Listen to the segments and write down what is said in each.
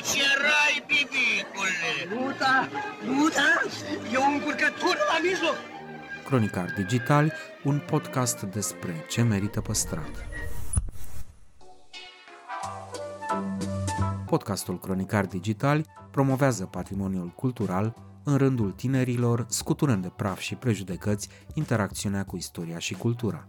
Aici erai, bibicule! Nu da, nu da, e o încurcătură la mijloc. Cronicar Digital, un podcast despre ce merită păstrat. Podcastul Cronicar Digital promovează patrimoniul cultural în rândul tinerilor, scuturând de praf și prejudecăți interacțiunea cu istoria și cultura.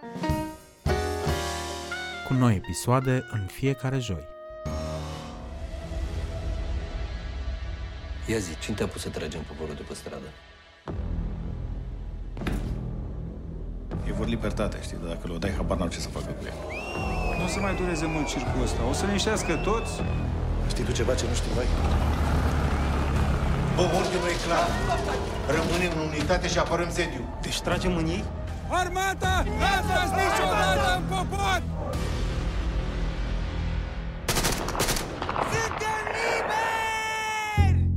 cu noi episoade în fiecare joi. Ia zi, cine te-a pus să tragem poporul de pe stradă? E vor libertatea, știi, dar dacă le dai, habar n-au ce să facă cu ea. Nu o să mai dureze mult circul ăsta. O să ne înșească toți. Știi tu ceva ce nu știi, vai? Bă, ordinul e clar. Rămânem în unitate și apărăm sediu. Deci tragem în ei? Armata! N-a tras niciodată în popor! Suntem liberi!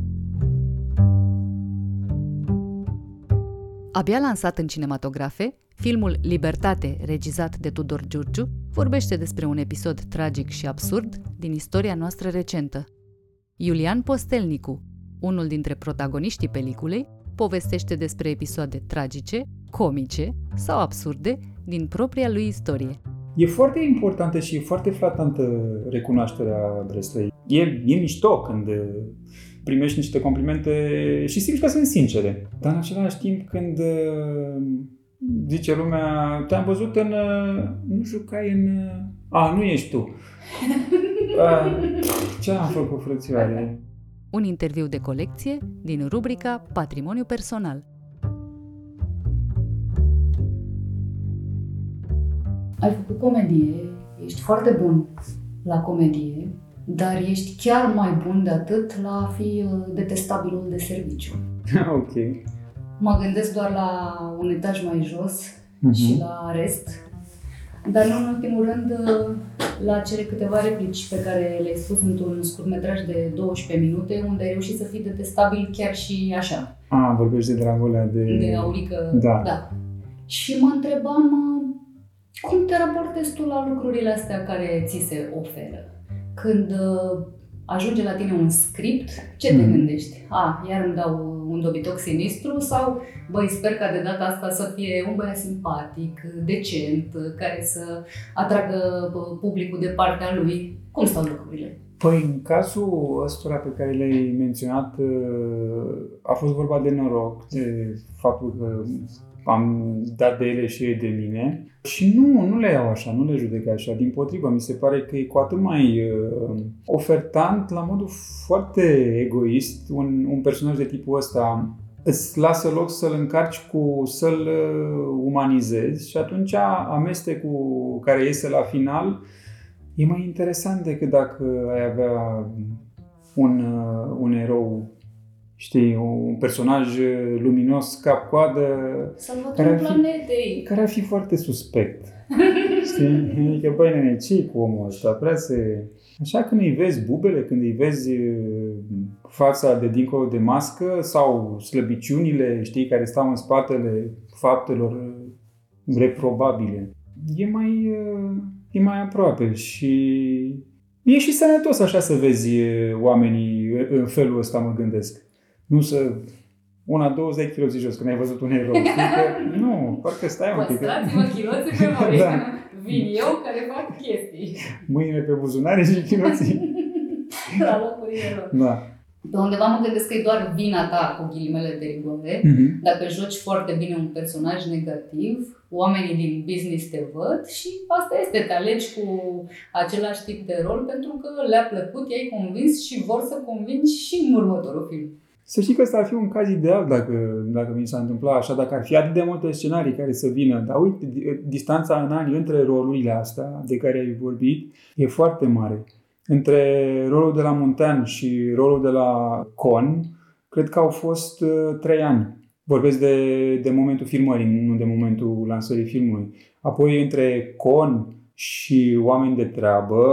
Abia lansat în cinematografe, filmul Libertate, regizat de Tudor Giurgiu, vorbește despre un episod tragic și absurd din istoria noastră recentă. Iulian Postelnicu, unul dintre protagoniștii peliculei, povestește despre episoade tragice, comice sau absurde din propria lui istorie. E foarte importantă și e foarte flatantă recunoașterea adresei. E, e mișto când primești niște complimente și simți că sunt sincere. Dar în același timp când uh, zice lumea, te-am văzut în... uh, Nu jucai în... uh, A, nu ești tu. A, ce am făcut, frățioare? Un interviu de colecție din rubrica Patrimoniu personal. Ai făcut comedie, ești foarte bun la comedie, dar ești chiar mai bun de atât la a fi uh, detestabilul de serviciu. ok. Mă gândesc doar la un etaj mai jos Mhm. și la rest, dar nu în ultimul rând uh, la cele câteva replici pe care le-ai spus într-un scurtmetraj de 12 minute, unde ai reușit să fii detestabil chiar și așa, A, vorbești de dragulea de... de aurică. Da. da. Și mă întrebam uh, cum te raportezi tu la lucrurile astea care ți se oferă? Când uh, ajunge la tine un script, ce te Mhm. gândești? A, iar îmi dau un dobitoc sinistru sau, băi, sper ca de data asta să fie un băiat simpatic, decent, care să atragă bă, publicul de partea lui. Cum stau lucrurile? Păi, în cazul ăstora pe care le-ai menționat, uh, a fost vorba de noroc, de faptul că am dat de ele și ei de mine. Și nu, nu le iau așa, nu le judec așa. Din potrivă, mi se pare că e cu atât mai uh, ofertant, la modul foarte egoist, un, un personaj de tipul ăsta îți lasă loc să-l încarci cu, să-l uh, umanizezi și atunci amestecul care iese la final e mai interesant decât dacă ai avea un, uh, un erou, știi, un personaj uh, luminos cap-coadă Salvatorul ar fi- planetei! care ar fi foarte suspect. Știi? Adică, băi, nene, ce cu omul ăsta? Prea se... Așa când îi vezi bubele, când îi vezi uh, fața de dincolo de mască sau slăbiciunile, știi, care stau în spatele faptelor uh, reprobabile, e mai, uh, e mai aproape și e și sănătos așa să vezi uh, oamenii în felul ăsta, mă gândesc. Nu să una 20 kg jos când ai văzut un erou. Știi că, nu, parcă stai un pic. că- Păstrați-vă chiloții pe voi! Da. Vin eu care fac chestii Mâinile pe buzunare și chiloții. la locurile lor. Da. Pe undeva mă gândesc că e doar vina ta cu ghilimele de rigoare. Mhm. Dacă joci foarte bine un personaj negativ, oamenii din business te văd și asta este, te alegi cu același tip de rol pentru că le-a plăcut, i-ai convins și vor să convingi și în următorul film. Să știi că ăsta ar fi un caz ideal dacă, dacă mi s-a întâmplat așa, dacă ar fi atât de multe scenarii care să vină. Dar uite, di- distanța în ani între rolurile astea de care ai vorbit e foarte mare. Între rolul de la Muntean și rolul de la Con cred că au fost uh, trei ani. Vorbesc de, de momentul filmării, nu de momentul lansării filmului. Apoi, între Con și Oameni de treabă,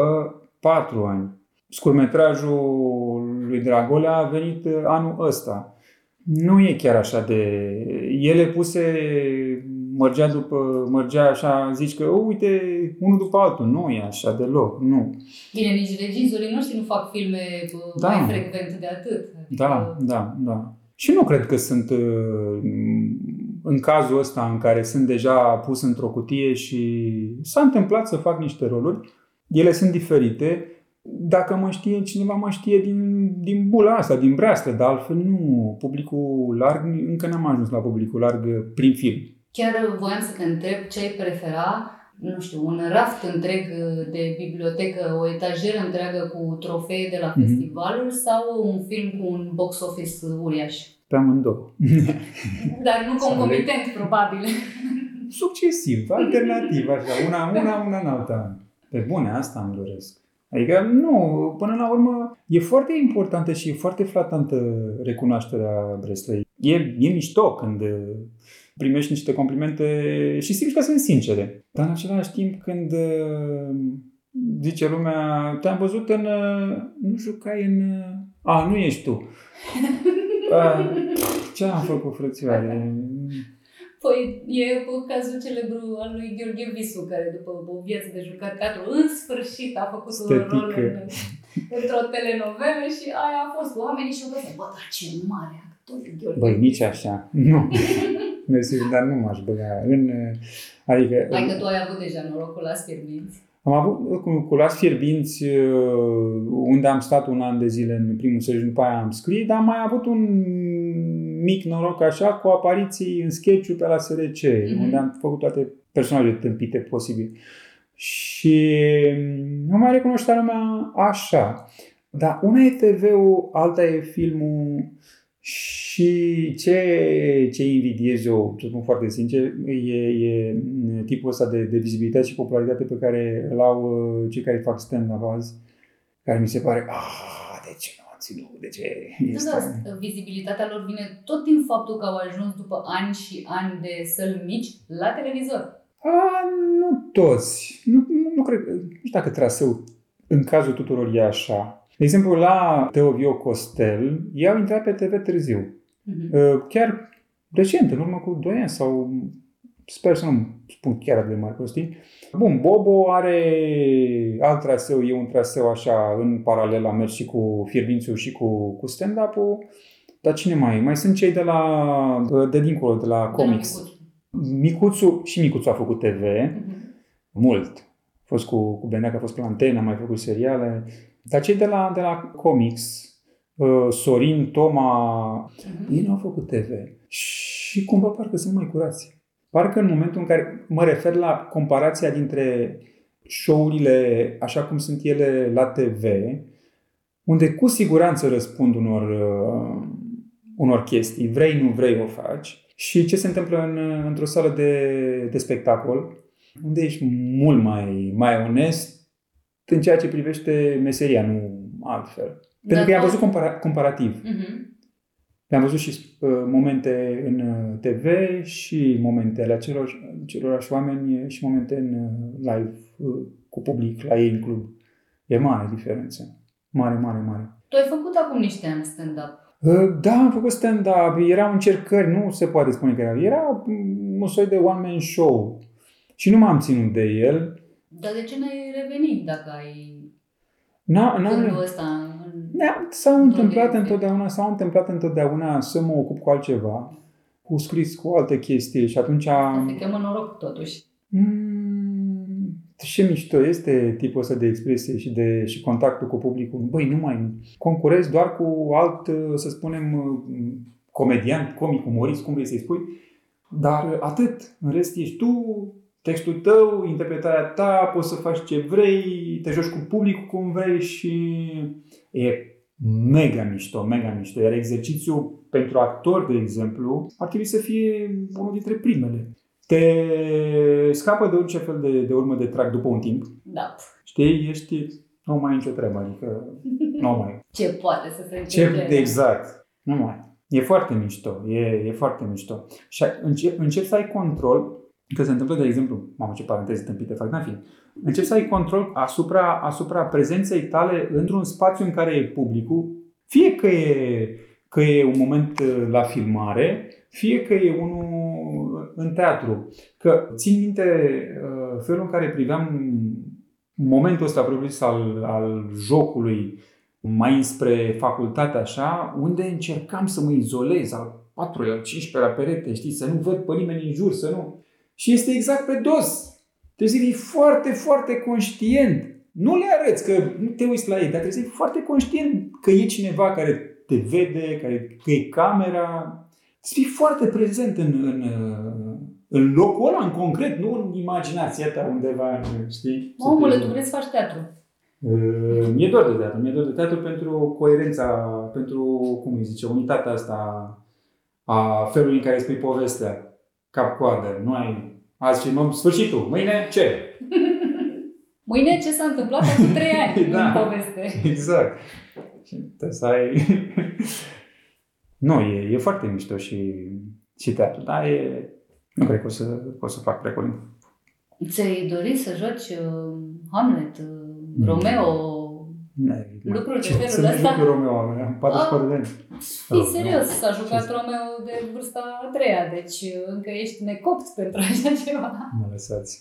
patru ani. Scurmetrajul lui Dragolea a venit uh, anul ăsta. Nu e chiar așa de... Ele puse, mărgea după, mărgea așa, zici că, uite, unul după altul. Nu e așa deloc, nu. Bine, nici regizorii noștri nu fac filme uh, Da. mai frecvent de atât. Adică, Da, da, da. Și nu cred că sunt uh, în cazul ăsta în care sunt deja pus într-o cutie și s-a întâmplat să fac niște roluri. Ele sunt diferite. Dacă mă știe cineva, mă știe din, din bula asta, din breastă, dar altfel nu. Publicul larg, încă n-am ajuns la publicul larg prin film. Chiar voiam să te întreb ce ai prefera, nu știu, un raft întreg de bibliotecă, o etajeră întreagă cu trofee de la Mhm. festivaluri sau un film cu un box office uriaș? Pe amândouă. Dar nu Să concomitent, probabil. Succesiv, alternativ, așa, una, una, una în alta. Pe bune, asta îmi doresc. Adică, nu, până la urmă, e foarte importantă și e foarte flatantă recunoașterea Breslei. E, e mișto când uh, primești niște complimente și simți că sunt sincere. Dar în același timp, când uh, zice lumea, te-am văzut în... uh, Nu jucai în... uh, A, nu ești tu. A, ce am făcut, frățioare? Păi e cazul celebru al lui Gheorghe Visu, care după o viață de jucat teatru, în sfârșit a făcut un Stătică. rol în, într-o telenovelă și aia a fost. Oamenii și-au dat, bă, dar ce mare actor e Gheorghe Băi, Visu." nici așa. Nu. Mersi, dar nu m-aș băga în... Adică... Hai că tu ai avut deja norocul la sfirminți. Am avut cu, cu Las Fierbinți, uh, unde am stat un an de zile în primul sezon, după aia am scris, dar am mai avut un mic noroc așa cu apariții în sketch pe la SRC, Mhm. unde am făcut toate personajele tâmpite posibil. Și nu mai recunoștea lumea așa. Dar una e TV-ul, alta e filmul și ce, ce invidiez eu, să spun foarte sincer, e, e tipul ăsta de, de vizibilitate și popularitate pe care îl au uh, cei care fac stand-up azi, care mi se pare, ah, de ce nu a ținut, de ce este... Da, da, vizibilitatea lor vine tot din faptul că au ajuns după ani și ani de săli mici la televizor. A, nu toți. Nu, nu, nu cred. Nu știu dacă traseu în cazul tuturor e așa. De exemplu, la Teovio Costel, ei au intrat pe TV târziu. Mhm. Uh, Chiar recent, în urmă cu 2 ani sau sper să nu spun chiar atât de mari prostii. Bun, Bobo are alt traseu, e un traseu așa în paralel, a mers și cu Fierbințiu și cu, cu stand-up-ul. Dar cine mai e? Mai sunt cei de la, de dincolo, de la comics. De la micuț. Micuțu, și Micuțu a făcut TV, Mhm. mult. A fost cu, cu Beneac, a fost pe la Antena, a mai făcut seriale. Dar cei de la, de la comics, uh, Sorin, Toma, Mhm. ei nu au făcut TV. Și cumva parcă sunt mai curați. Parcă în momentul în care mă refer la comparația dintre show-urile așa cum sunt ele la TV, unde cu siguranță răspund unor, uh, unor chestii, vrei, nu vrei, o faci, și ce se întâmplă în, într-o sală de, de spectacol, unde ești mult mai, mai onest în ceea ce privește meseria, nu altfel. Pentru că i-am văzut compara- comparativ. Mhm. Am văzut și uh, momente în uh, TV și momente ale acelor, celorași oameni și momente în uh, live uh, cu public la ei în club. E mare diferență. Mare, mare, mare. Tu ai făcut acum niște ani stand-up. Uh, Da, am făcut stand-up, erau încercări, nu se poate spune că era. Era mm, un soi de one-man show. Și nu m-am ținut de el. Dar de ce n-ai revenit dacă ai N-a, n-am, gândul ăsta? În- Da, s-au întâmplat de- întotdeauna, s-au întâmplat întotdeauna să mă ocup cu altceva, cu scris, cu alte chestii și atunci am... Se cheamă noroc totuși. Mm, ce mișto este tipul ăsta de expresie și, de, și contactul cu publicul. Băi, nu mai concurezi doar cu alt, să spunem, comedian, comic, umorist, cum vrei să-i spui, dar atât. În rest ești tu, textul tău, interpretarea ta, poți să faci ce vrei, te joci cu publicul cum vrei și e mega mișto, mega mișto. Iar exercițiul pentru actor, de exemplu, ar trebui să fie unul dintre primele. Te scapă de orice fel de, de urmă de trac după un timp. Da. Știi, ești, nu mai ai nicio treabă, adică nu mai. Ce poate să se Ce, întâmple? exact, nu mai. E foarte mișto, e, e foarte mișto. Și încep, încep să ai control, că se întâmplă, de exemplu, mamă ce paranteze tâmpite fac, n fi, încep să ai control asupra, asupra prezenței tale într-un spațiu în care e publicul, fie că e, că e un moment uh, la filmare, fie că e unul în teatru. Că țin minte uh, felul în care priveam momentul ăsta propriu al, al jocului mai spre facultate așa, unde încercam să mă izolez al patrulea, al 15 la perete, știi, să nu văd pe nimeni în jur, să nu... Și este exact pe dos. Trebuie să fii foarte, foarte conștient. Nu le arăți că nu te uiți la ei, dar trebuie să fii foarte conștient că e cineva care te vede, care, că e camera. Să fii foarte prezent în, în, în locul ăla, în concret, nu în imaginația ta undeva, știi? Omule, tu vrei să faci teatru. Uh, mi-e dor de teatru. Mi-e dor de teatru pentru coerența, pentru, cum îi zice, unitatea asta a felului în care spui povestea. Cap-coadă. Nu ai... Azi filmăm sfârșitul. Mâine ce? Mâine ce s-a întâmplat acum trei ani da, în poveste. Exact. Și trebuie să ai... nu, e, e foarte mișto și, și teatru, dar e... Nu cred că o să, o să fac prea curând. Ți-ai dorit să joci uh, Hamlet, uh, Romeo, Ne, lucruri de felul ăsta. Să Romeo, am 44 de ani. Fii serios, s-a jucat Romeo de vârsta a treia, deci încă ești necopt pentru așa ceva. Mă lăsați.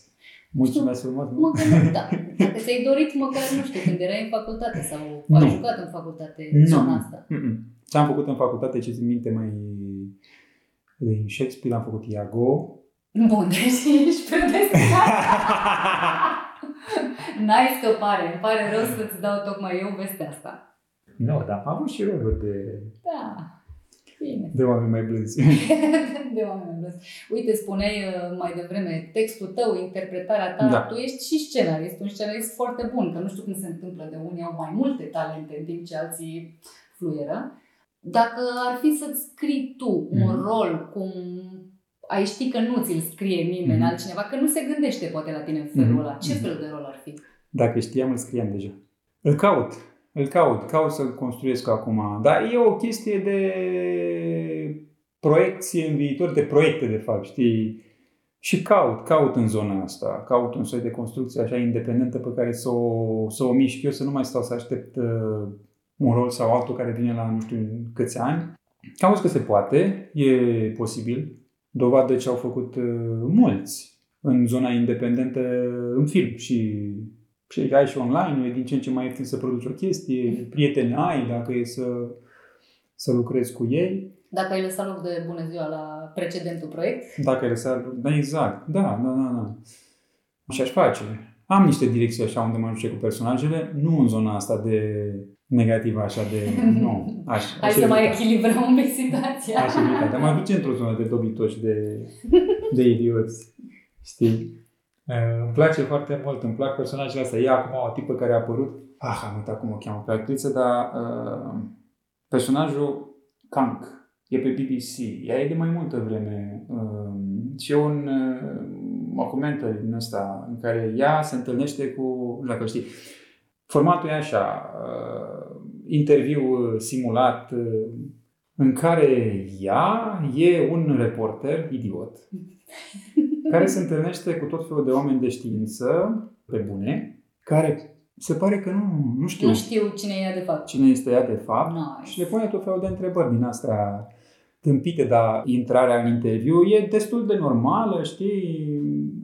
Mulțumesc frumos. Mă gândesc, da. Dacă ți-ai dorit măcar, nu știu, când erai în facultate sau nu. ai jucat în facultate nu. zona asta. Mm-mm. Ce am făcut în facultate, ce țin minte mai din Shakespeare, am făcut Iago. Bun, deci ești pe N-ai scăpare. Îmi pare rău să-ți dau tocmai eu vestea asta. Nu, no, dar am avut și roluri de... Da. Bine. De oameni mai blânzi. de oameni mai blânzi. Uite, spuneai uh, mai devreme, textul tău, interpretarea ta, da. tu ești și scenarist, un scenarist foarte bun, că nu știu cum se întâmplă, de unii au mai multe talente în timp ce alții fluieră. Dacă ar fi să-ți scrii tu un mm-hmm. rol cum ai ști că nu ți-l scrie nimeni, mm-hmm. altcineva, că nu se gândește poate la tine în felul mm-hmm. ăla. Ce fel de rol ar fi? Dacă știam, îl scriam deja. Îl caut. Îl caut. Caut să-l construiesc acum. Dar e o chestie de proiecție în viitor, de proiecte, de fapt, știi? Și caut, caut în zona asta. Caut un soi de construcție așa independentă pe care să o, să o mișc eu, să nu mai stau să aștept uh, un rol sau altul care vine la nu știu câți ani. Caut că se poate, e posibil, dovadă ce au făcut uh, mulți în zona independentă în film și și ai și online, e din ce în ce mai ieftin să produci o chestie, prieteni ai dacă e să, să lucrezi cu ei. Dacă ai lăsat loc de bună ziua la precedentul proiect? Dacă ai lăsat, da, exact, da, da, da, da. Și aș face. Am niște direcții așa unde mă duce cu personajele, nu în zona asta de negativă, așa de... Nu, aș, Hai aș să mai echilibrăm un pic situația. Aș evita, dar mă duce într-o zonă de dobitoși, de, de idioți. Știi? Îmi place foarte mult, îmi plac personajele astea. E acum o tipă care a apărut, ah, am uitat cum o cheamă pe actriță, dar uh, personajul Kank e pe BBC. Ea e de mai multă vreme. Uh, și e un uh, documentar din ăsta în care ea se întâlnește cu, nu dacă știi, formatul e așa, uh, interviu simulat, uh, în care ea e un reporter idiot care se întâlnește cu tot felul de oameni de știință, pe bune, care se pare că nu, nu știu. Nu știu cine e ea de fapt. Cine este ea de fapt. Nice. Și le pune tot felul de întrebări din astea tâmpite, dar intrarea în interviu e destul de normală, știi?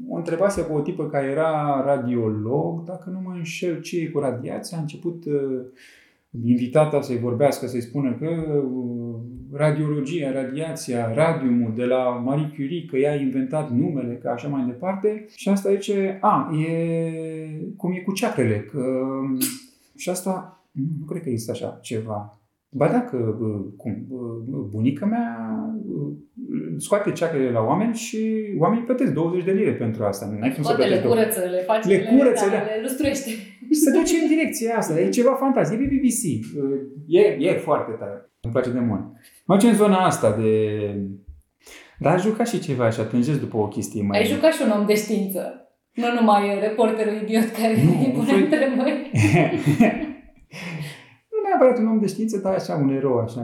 O întrebase cu o tipă care era radiolog, dacă nu mă înșel ce e cu radiația, a început uh, invitata să-i vorbească, să-i spună că uh, radiologia, radiația, radiumul de la Marie Curie, că ea a inventat numele, că așa mai departe. Și asta zice, a, e cum e cu ceacrele, că... Și asta, nu cred că există așa ceva. Ba da, că cum, bunica mea scoate ceacrele la oameni și oamenii plătesc 20 de lire pentru asta. N-ai cum să le curăță, le face, le, curăță, le, da. le lustruiește. Și se duce în direcția asta. E ceva fantastic. E pe BBC. E, e foarte tare. Îmi place de mult. Mă în zona asta de... Dar ai jucat și ceva și atingezi după o chestie mai... Ai jucat și un om de știință. Nu numai reporterul idiot care îi pune întrebări. nu neapărat un om de știință, dar așa un erou, așa.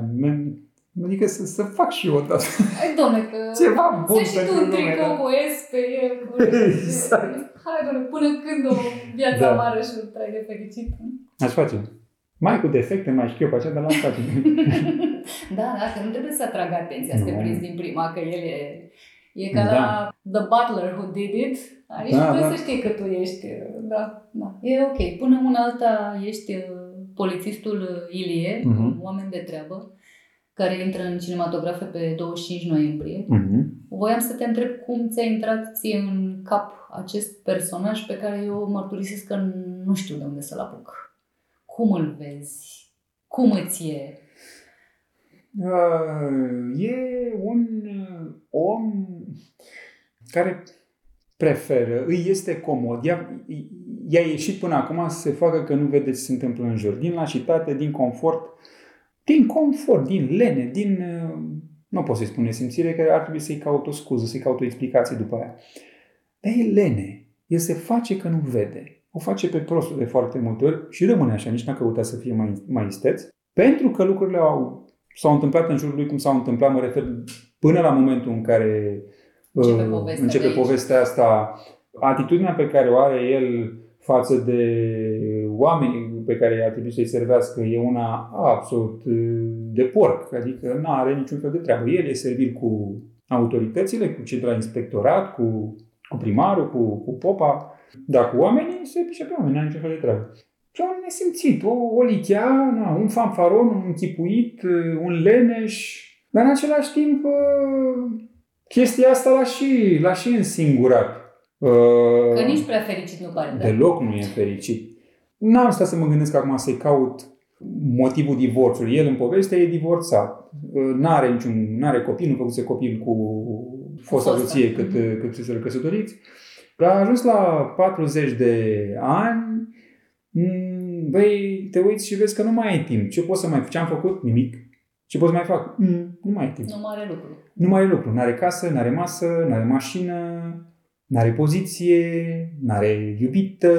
Adică să, să fac și eu odată. Hai, domne, că Ceva bun să și tu pentru un lume, tricou da. cu S pe el. Cu... Exact. Hai, domne, până când o viață Da. amară și o trai de fericit. Aș face. Mai cu defecte, mai știu eu pe aceea, dar l-am face. Da, da, că nu trebuie să atragă atenția, să te Nu. prinzi din prima, că el e... E ca Da. la The Butler Who Did It. Aici Da, trebuie da. să știi că tu ești... Da, da. E ok. Până una alta ești uh, polițistul uh, Ilie, Mhm. un oameni de treabă, care intră în cinematografe pe 25 noiembrie. Mhm. Voiam să te întreb cum ți-a intrat ție în cap acest personaj pe care eu mărturisesc că nu știu de unde să-l apuc. Cum îl vezi? Cum îți e? Uh, e un uh, om care preferă, îi este comod. Ea, i-a ieșit până acum să se facă că nu vede ce se întâmplă în jur. Din lașitate, din confort, din confort, din lene, din... uh, Nu pot să-i spun nesimțire, că ar trebui să-i caut o scuză, să-i caut o explicație după aia. Dar e lene. El se face că nu vede. O face pe prostul de foarte multe ori și rămâne așa, nici n-a căutat să fie mai, mai isteț. Pentru că lucrurile au, s-au întâmplat în jurul lui cum s-au întâmplat, mă refer până la momentul în care Începe uh, povestea începe de aici. povestea asta, atitudinea pe care o are el față de oamenii pe care ar trebui să-i servească e una absolut uh, de porc, adică nu are niciun fel de treabă. El e servil cu autoritățile, cu cei de la inspectorat, cu, cu primarul, cu, cu popa, dar cu oamenii se pișe pe oameni, nu are niciun fel de treabă. Și un nesimțit, o, o lichea, na, un fanfaron, un închipuit, uh, un leneș, dar în același timp uh, chestia asta l-a și, l-a și însingurat. Uh, Că nici prea fericit nu pare, da? Deloc nu e fericit. N-am stat să mă gândesc acum să-i caut motivul divorțului. El în poveste e divorțat. N-are niciun, n-are copil, nu făcuse copil cu fosta Fosta. soție cât, Mhm. cât se căsătoriți. A ajuns la 40 de ani, Mm, băi, te uiți și vezi că nu mai ai timp. Ce pot să mai Ce am făcut? Nimic. Ce pot să mai fac? Mm, nu mai ai timp. Nu mare lucru. Nu mai are lucru. N-are casă, n-are masă, n-are mașină, n-are poziție, n-are iubită,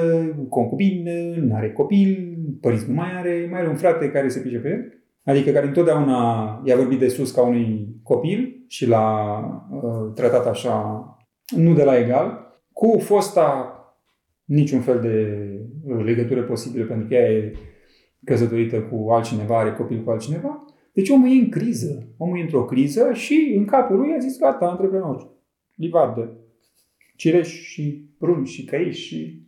concubină, n-are copil, părinți nu mai are, mai are un frate care se pice pe el. Adică care întotdeauna i-a vorbit de sus ca unui copil și l-a uh, tratat așa, nu de la egal. Cu fosta niciun fel de uh, legătură posibilă pentru că ea e căsătorită cu altcineva, are copil cu altcineva. Deci omul e în criză. Omul e într-o criză și în capul lui a zis, gata, antreprenor. Livadă. Cireș și prunci și căiși și...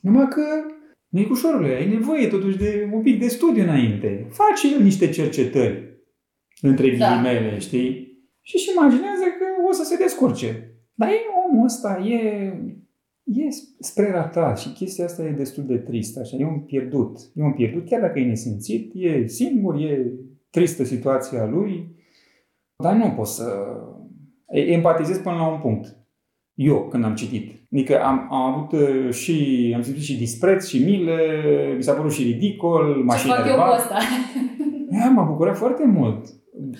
Numai că, micușorule, ai nevoie totuși de un pic de studiu înainte. Face el niște cercetări, între Da. ghilimele, știi? Și își imaginează că o să se descurce. Dar e omul ăsta, e, e spre ratat și chestia asta e destul de tristă. Așa. E un pierdut. E un pierdut, chiar dacă e nesimțit, e singur, e tristă situația lui, dar nu pot să e- empatizez până la un punct. Eu, când am citit. Adică am, am avut uh, și, am simțit și dispreț și milă, mi s-a părut și ridicol, Ce mașina fac de eu cu bani. asta? Ea m-a bucurat foarte mult.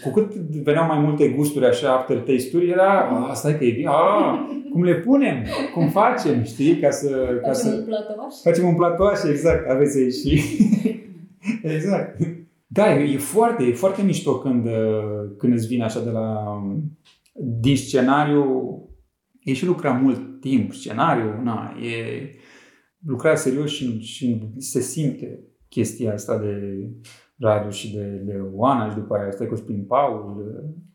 Cu cât veneau mai multe gusturi așa, aftertaste-uri, era, a, stai că e bine, a, cum le punem, cum facem, știi, ca să... Ca Facem să... un platoaș? Facem un platoaș, exact, aveți aici și... exact. Da, e, e foarte, e foarte mișto când, uh, când îți vine așa de la... Din scenariu, e și lucra mult timp, scenariu, na, e lucra serios și, și se simte chestia asta de Radu și de, de Oana și după aia stai cu prin Paul.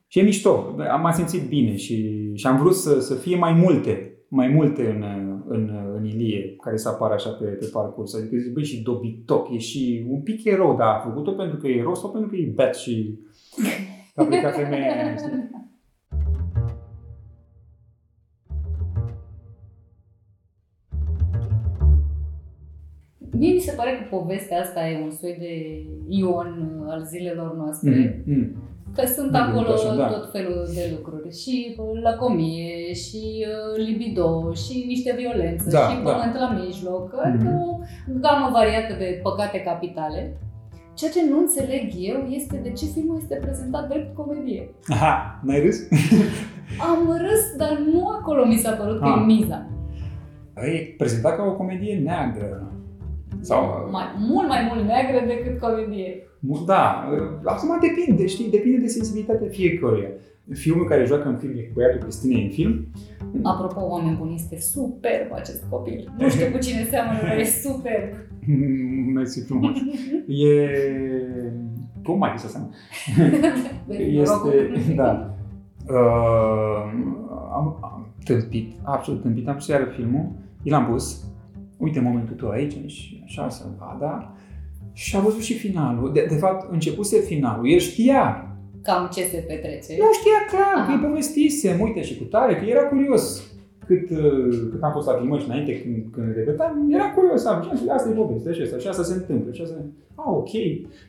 Și e mișto, am m-am simțit bine și, și am vrut să, să fie mai multe, mai multe în, în, în Ilie, care să apară așa pe, pe parcurs. Adică zic, băi, și dobitoc, e și un pic erou, dar a făcut-o pentru că e erou sau pentru că e bet și a plecat femeia, Mie mi se pare că povestea asta e un soi de Ion uh, al zilelor noastre. Mm, mm. Că sunt Da, acolo așa, da. tot felul de lucruri. Și uh, lăcomie, și uh, libido, și niște violență, Da, și da. pământ la mijloc. Adică o gamă variată de păcate capitale. Ceea ce nu înțeleg eu este de ce filmul este prezentat drept comedie. Aha, n-ai râs? Am râs, dar nu acolo mi s-a părut că Ah. e miza. E prezentat ca o comedie neagră. Sau, Mai, mult mai mult neagră decât comedie. Mu- Da, acum depinde, știi, depinde de sensibilitatea fiecăruia. Filmul care joacă în film e cu băiatul Cristinei în film. Apropo, oameni buni, este superb acest copil. Nu știu cu cine seamănă, dar e superb. Mersi frumos. E... Cum mai să seama? Este... Da. Uh, am, am tâmpit, absolut tâmpit. Am pus iară filmul, i l-am pus. Uite momentul tău aici și așa să vadă. Și a văzut și finalul. De, de fapt, începuse finalul. El știa Cam ce se petrece. Nu știa clar Aha. că îi povestisem, uite și cu tare, că era curios. Cât, uh, cât am fost la filmări și înainte, când, când repetam, era curios, am și asta e povestea și asta, și asta se întâmplă, și asta... Ah, ok.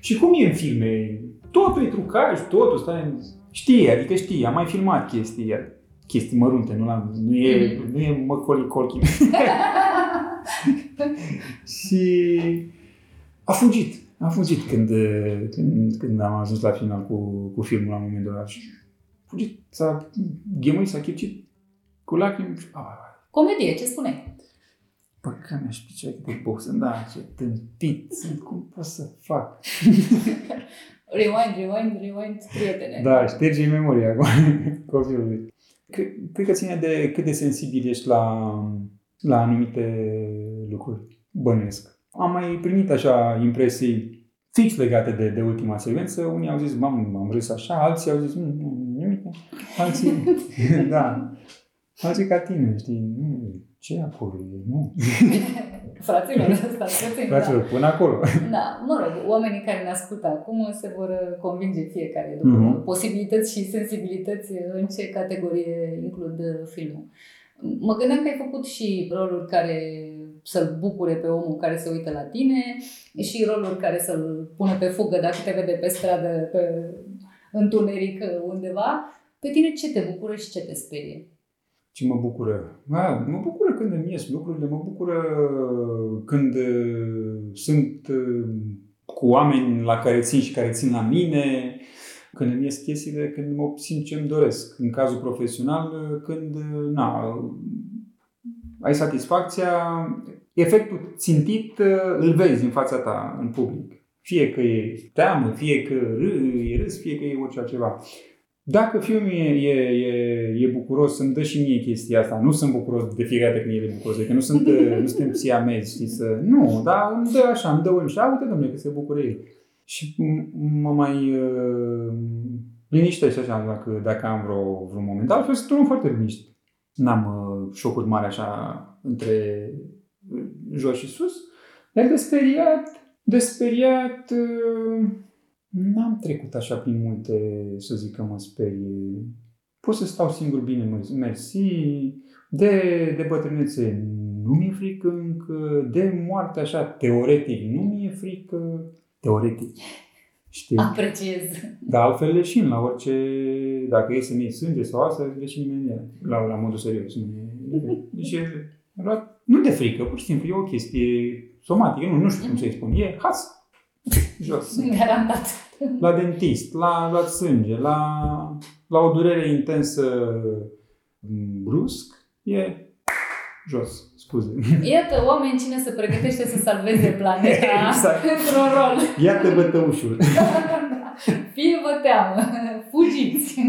Și cum e în filme? Totul e trucaj, totul, stai... Știe, adică știe, am mai filmat chestii, chestii mărunte, nu, la, nu e, Mhm. nu e Macaulay Culkin. și a fugit. A fugit când, când, când am ajuns la final cu, cu filmul la momentul ăla. Și a fugit, s-a ghemuit, s-a chipcit cu lacrimi. și- Ah, Comedie, ce spune? Păi că mi-aș picea cât de box, da, ce tâmpit sunt, cum pot să fac? Rewind, rewind, rewind, prietene. Da, șterge memoria acum copilului. Cred, cred că ține de cât de sensibil ești la, la anumite lucruri. Bănuiesc. Am mai primit așa impresii fix legate de, de ultima secvență. Unii au zis, mam, am râs așa, alții au zis, nu, nu, nimic. Alții, da. Alții ca tine, știi, nu, ce e acolo? E? Nu. Fraților, stați puțin, da. Fraților, până acolo. Da, mă rog, oamenii care ne ascultă acum se vor convinge fiecare după Mhm. posibilități și sensibilități în ce categorie includ filmul. Mă gândeam că ai făcut și roluri care să-l bucure pe omul care se uită la tine și roluri care să-l pună pe fugă dacă te vede pe stradă, pe întuneric undeva. Pe tine ce te bucură și ce te sperie? Ce mă bucură? A, mă bucură când îmi ies lucrurile, mă bucură când uh, sunt uh, cu oameni la care țin și care țin la mine, când îmi ies chestiile, când mă simt ce îmi doresc. În cazul profesional, uh, când, uh, na, ai satisfacția, efectul țintit uh, îl vezi în fața ta, în public. Fie că e teamă, fie că râ, e râs, fie că e orice altceva. Dacă filmul e, e, e, e bucuros, îmi dă și mie chestia asta. Nu sunt bucuros de fiecare dată când el e bucuros, adică nu, sunt, uh, nu suntem siamezi, știți, să... Nu, dar îmi dă așa, îmi dă un și, a, uite, domnule, că se bucură el. Și m- mă mai uh, liniștește așa dacă, dacă am vreo, vreun moment. Dar altfel sunt un om foarte liniștit. N-am uh, șocuri mari așa între uh, jos și sus. Dar de speriat, de speriat, uh, n-am trecut așa prin multe, să zic că mă sperie. Pot să stau singur bine, mă- mersi. De, de bătrânețe nu mi-e frică încă. De moarte așa, teoretic, nu mi-e frică. Teoretic. Știi? Apreciez. Dar altfel leșin la orice, dacă e să-mi iei sânge sau asta, leșin imediat. La, la modul serios. Nu e, deci e, luat, nu de frică, pur și simplu, e o chestie somatică, nu, nu știu cum să-i spun, e has, jos. Garantat. La dentist, la luat sânge, la, la o durere intensă m, brusc, e jos, scuze. Iată oameni cine se pregătește să salveze planeta Exact. într-un rol. Iată bătăușul. Fie vă teamă, fugiți.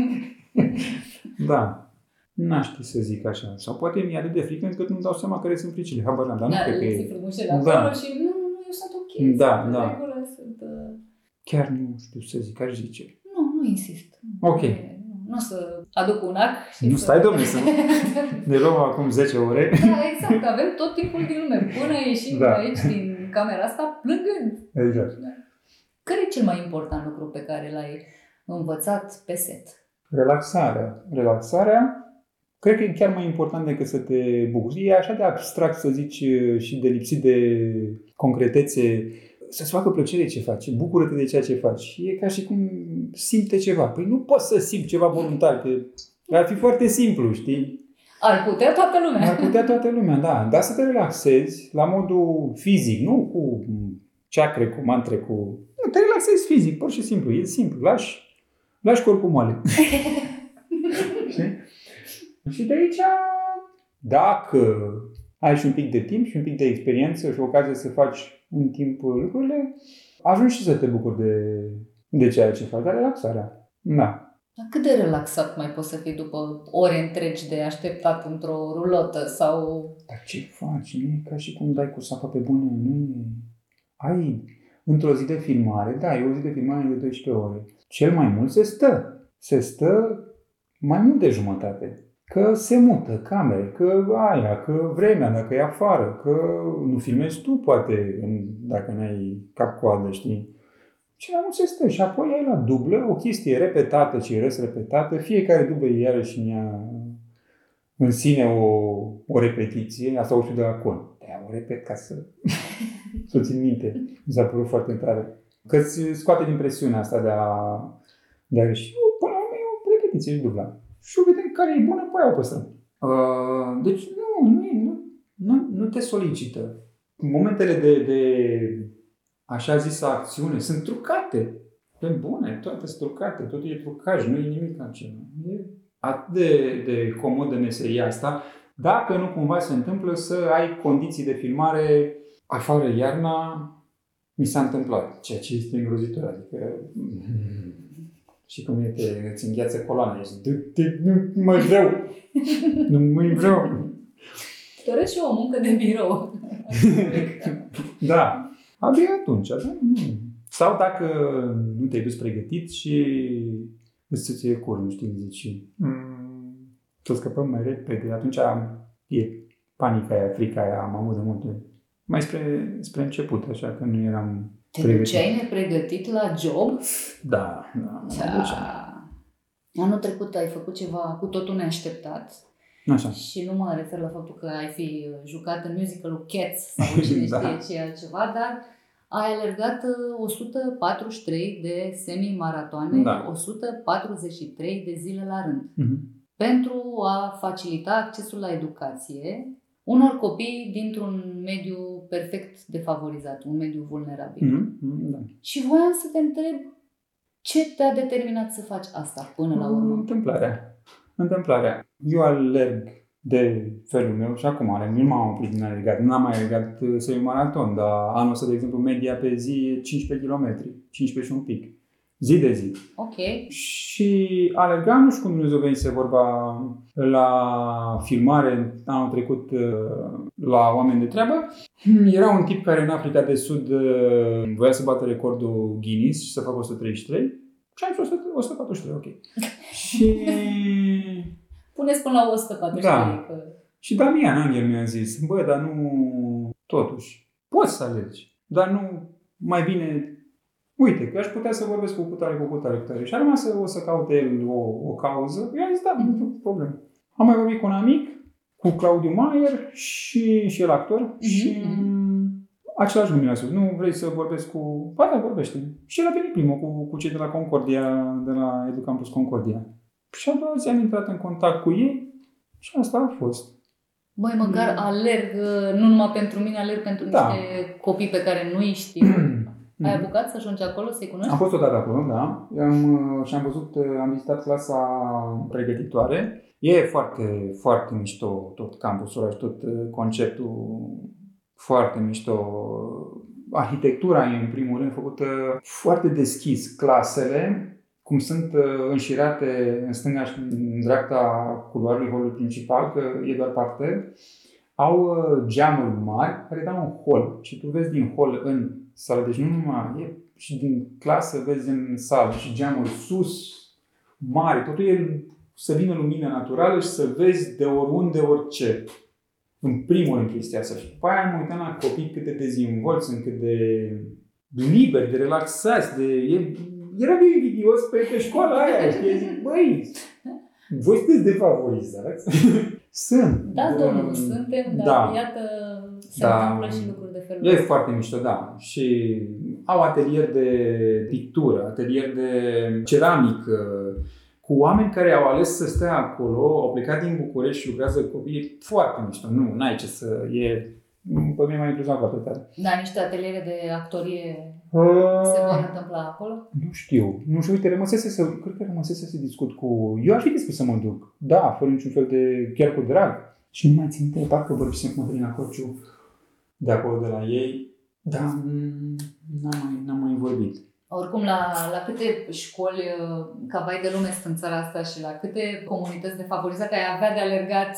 Da. N-aș ști să zic așa. Sau poate mi-e atât de frică încât nu-mi dau seama care sunt fricile. Habar n-am, dar nu Da, cred că le e. ții frumușele acolo Da. și nu, nu, nu, eu sunt ok. Da, sunt în da. regulă, sunt, uh, Chiar nu știu să zic, aș zice. Nu, nu insist. Ok. Nu, nu o să aduc un ac și Nu să... stai, domnule, să ne luăm acum 10 ore. Da, exact, avem tot timpul din lume. Până ieșim Da. aici din camera asta plângând. Exact. Care e cel mai important lucru pe care l-ai învățat pe set? Relaxarea. Relaxarea cred că e chiar mai important decât să te bucuri. E așa de abstract să zici și de lipsit de concretețe. Să-ți facă plăcere ce faci. Bucură-te de ceea ce faci. E ca și cum simte ceva. Păi nu poți să simți ceva voluntar. Că ar fi foarte simplu, știi? Ar putea toată lumea. Ar putea toată lumea, da. Dar să te relaxezi la modul fizic, nu cu ceacre, cu mantre, cu... Nu, te relaxezi fizic, pur și simplu. E simplu. Lași, lași corpul moale. Știi? Și de aici, dacă ai și un pic de timp și un pic de experiență și ocazia să faci în timp lucrurile, ajungi și să te bucuri de, de ceea ce faci, dar relaxarea. Da. Dar cât de relaxat mai poți să fii după ore întregi de așteptat într-o rulotă sau... Dar ce faci? Nu e ca și cum dai cu sapa pe bune. Nu e... Ai într-o zi de filmare, da, e o zi de filmare de 12 ore. Cel mai mult se stă. Se stă mai mult de jumătate. Că se mută camere, că aia, că vremea, dacă e afară, că nu filmezi tu, poate, dacă n-ai cap-coadă, știi? Și mai mult se stă. Și apoi ai la dublă o chestie repetată și răs repetată. Fiecare dublă e iarăși în ea în sine o, o repetiție. Asta o știu de la con. De o repet ca să, să țin minte. Mi s-a părut foarte tare. Că îți scoate din presiunea asta de a, de a și până la urmă e o repetiție și dubla. Și o vedem care e bună, pe aia o păstrăm. Uh, deci nu, nu, nu, nu, nu te solicită. Momentele de, de așa zisă acțiune sunt trucate. Pe bune, toate sunt trucate, totul e trucaj, nu e nimic altceva. E atât de, de comodă meseria asta, dacă nu cumva se întâmplă să ai condiții de filmare afară iarna, mi s-a întâmplat, ceea ce este îngrozitor. Adică, și cum e, te, îți îngheață coloana, ești, nu mai vreau, nu mai vreau. Dorești și o muncă de birou. da, abia atunci, da? Nu. Sau dacă nu te-ai dus pregătit și îți ție cur, nu știi, zici, mm, să scăpăm mai repede, atunci e panica aia, frica aia, am avut de multe mai spre, spre început, așa că nu eram Te pregătit. duceai nepregătit la job? Da, da, da. Anul trecut ai făcut ceva cu totul neașteptat. Așa. Și nu mă refer la faptul că ai fi jucat în musicalul Cats sau cine da. știe ce altceva, dar ai alergat 143 uh, de semi-maratoane, da. 143 de zile la rând. Mm-hmm. Pentru a facilita accesul la educație unor copii dintr-un mediu perfect defavorizat, un mediu vulnerabil. Mm-hmm. Da. Și voiam să te întreb ce te-a determinat să faci asta până la urmă? Întâmplarea. Întâmplarea. Eu alerg de felul meu și acum are, nu m-am oprit din alergat, n-am mai alergat uh, semi-maraton, dar anul ăsta, de exemplu, media pe zi e 15 km, 15 și un pic, zi de zi. Ok. Și alergam, nu știu cum Dumnezeu venise vorba la filmare anul trecut uh, la oameni de treabă. Era un tip care în Africa de Sud uh, voia să bată recordul Guinness și să facă 133 și am zis 143, ok. și Puneți până la 140. Da. Că... Și Damian Angel mi-a zis, bă, dar nu, totuși, poți să alegi, dar nu, mai bine, uite, că aș putea să vorbesc cu cutare, cu cutare, cu tare. Și a rămas să, o să caute el o, o cauză. Eu am zis, da, nu problemă. Am mai vorbit cu un amic, cu Claudiu Maier și, și el actor mm-hmm. și același lucru mi-a spus, nu vrei să vorbesc cu... Ba da, vorbește. Și el a venit primul cu, cu cei de la Concordia, de la Educampus Concordia. Și a doua zi am intrat în contact cu ei și asta a fost. Băi, măcar mm. alerg, nu numai pentru mine, alerg pentru da. niște copii pe care nu îi știu. Ai mm-hmm. apucat să ajungi acolo, să-i cunoști? Am fost odată acolo, da. Am, și am văzut, am vizitat clasa pregătitoare. E foarte, foarte mișto tot campusul și tot uh, conceptul foarte mișto. Arhitectura e, în primul rând, făcută foarte deschis. Clasele cum sunt uh, înșirate în stânga și în dreapta culoarului holului principal, că e doar parter, au uh, geamuri mari care dau un hol și tu vezi din hol în sală, deci nu numai e și din clasă vezi în sală și geamuri sus, mari, totul e să vină lumină naturală și să vezi de oriunde, orice. În primul rând chestia asta. Și după aia am uitat la copii cât de dezvolți sunt, cât de liberi, de relaxați, de... E eram eu invidios pe, pe școala aia, știi? Zic, băi, voi sunteți defavorizați? Sunt. Da, domnul, uh, suntem, dar da. iată, se da. întâmplă și lucruri de felul ăsta. E foarte mișto, da. Și au atelier de pictură, atelier de ceramică, cu oameni care au ales să stea acolo, au plecat din București și lucrează cu copii, e foarte mișto. Nu, n-ai ce să... E pe mine m-a impresionat foarte tare. Da, niște ateliere de actorie uh, se vor întâmpla acolo? Nu știu. Nu știu, uite, rămăsese să, cred că rămăsese să discut cu... Eu aș fi dispus să mă duc. Da, fără niciun fel de... chiar cu drag. Și nu mai țin minte, parcă vorbisem cu Mădălina Corciu de acolo, de la ei, dar mm, n-am mai, n-am mai vorbit. Oricum, la, la câte școli uh, ca vai de lume sunt în țara asta și la câte comunități defavorizate ai avea de alergat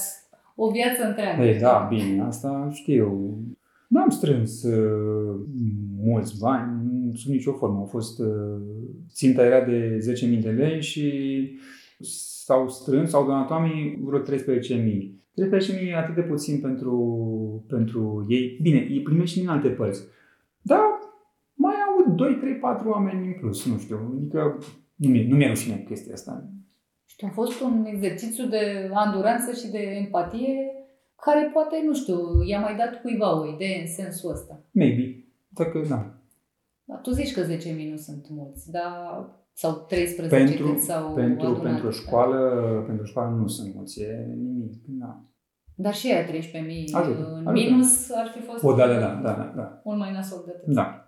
o viață întreagă. Ei, da, bine, asta știu. N-am strâns uh, mulți bani, sub nicio formă. Au fost, uh, ținta era de 10.000 de lei și s-au strâns, s-au donat oamenii vreo 13.000. 13.000 e atât de puțin pentru, pentru ei. Bine, îi primești și din alte părți. Dar mai au 2, 3, 4 oameni în plus, nu știu. Adică nu mi-e, nu mi-e rușine chestia asta. Și a fost un exercițiu de anduranță și de empatie care poate, nu știu, i-a mai dat cuiva o idee în sensul ăsta. Maybe. Dacă, da. Dar tu zici că 10.000 nu sunt mulți, dar sau 13 Pentru, cât s-au pentru, adunat. pentru școală, pentru școală nu sunt mulți, e nimic. Da. Dar și aia 13.000 Ajută, în ajută. minus ar fi fost O, da, da, da, da, da, da. mult mai nasol de atât. da.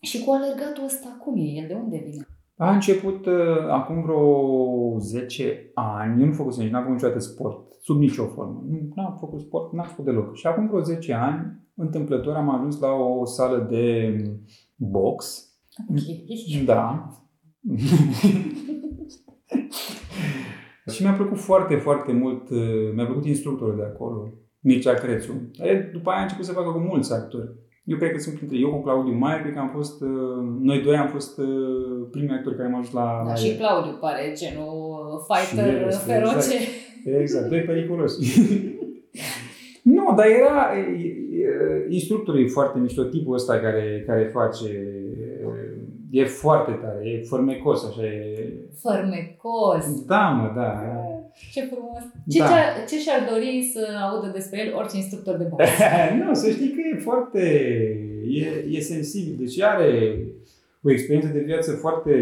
Și cu alergatul ăsta, cum e? El de unde vine? A început uh, acum vreo 10 ani, eu nu făcusem nici, n-am făcut niciodată sport, sub nicio formă. Nu n-am făcut sport, n-am făcut deloc. Și acum vreo 10 ani, întâmplător, am ajuns la o sală de box. Ok. Da. și mi-a plăcut foarte, foarte mult, uh, mi-a plăcut instructorul de acolo, Mircea Crețu. E, după aia a început să facă cu mulți actori. Eu cred că sunt printre eu cu Claudiu Maia, cred că am fost, uh, noi doi am fost uh, primii actori care am ajuns la, Da, la și el. Claudiu pare genul fighter Și el este, feroce. exact. Exact, doi periculoși. nu, dar era e, e, instructorul e foarte mișto, tipul ăsta care, care face e foarte tare, e formecos, așa e... Fărmecos. Da, mă, da. Ce frumos. Ce, Da. ce, ce și-ar dori să audă despre el orice instructor de box? nu, să știi că e foarte, e, e sensibil, deci are o experiență de viață foarte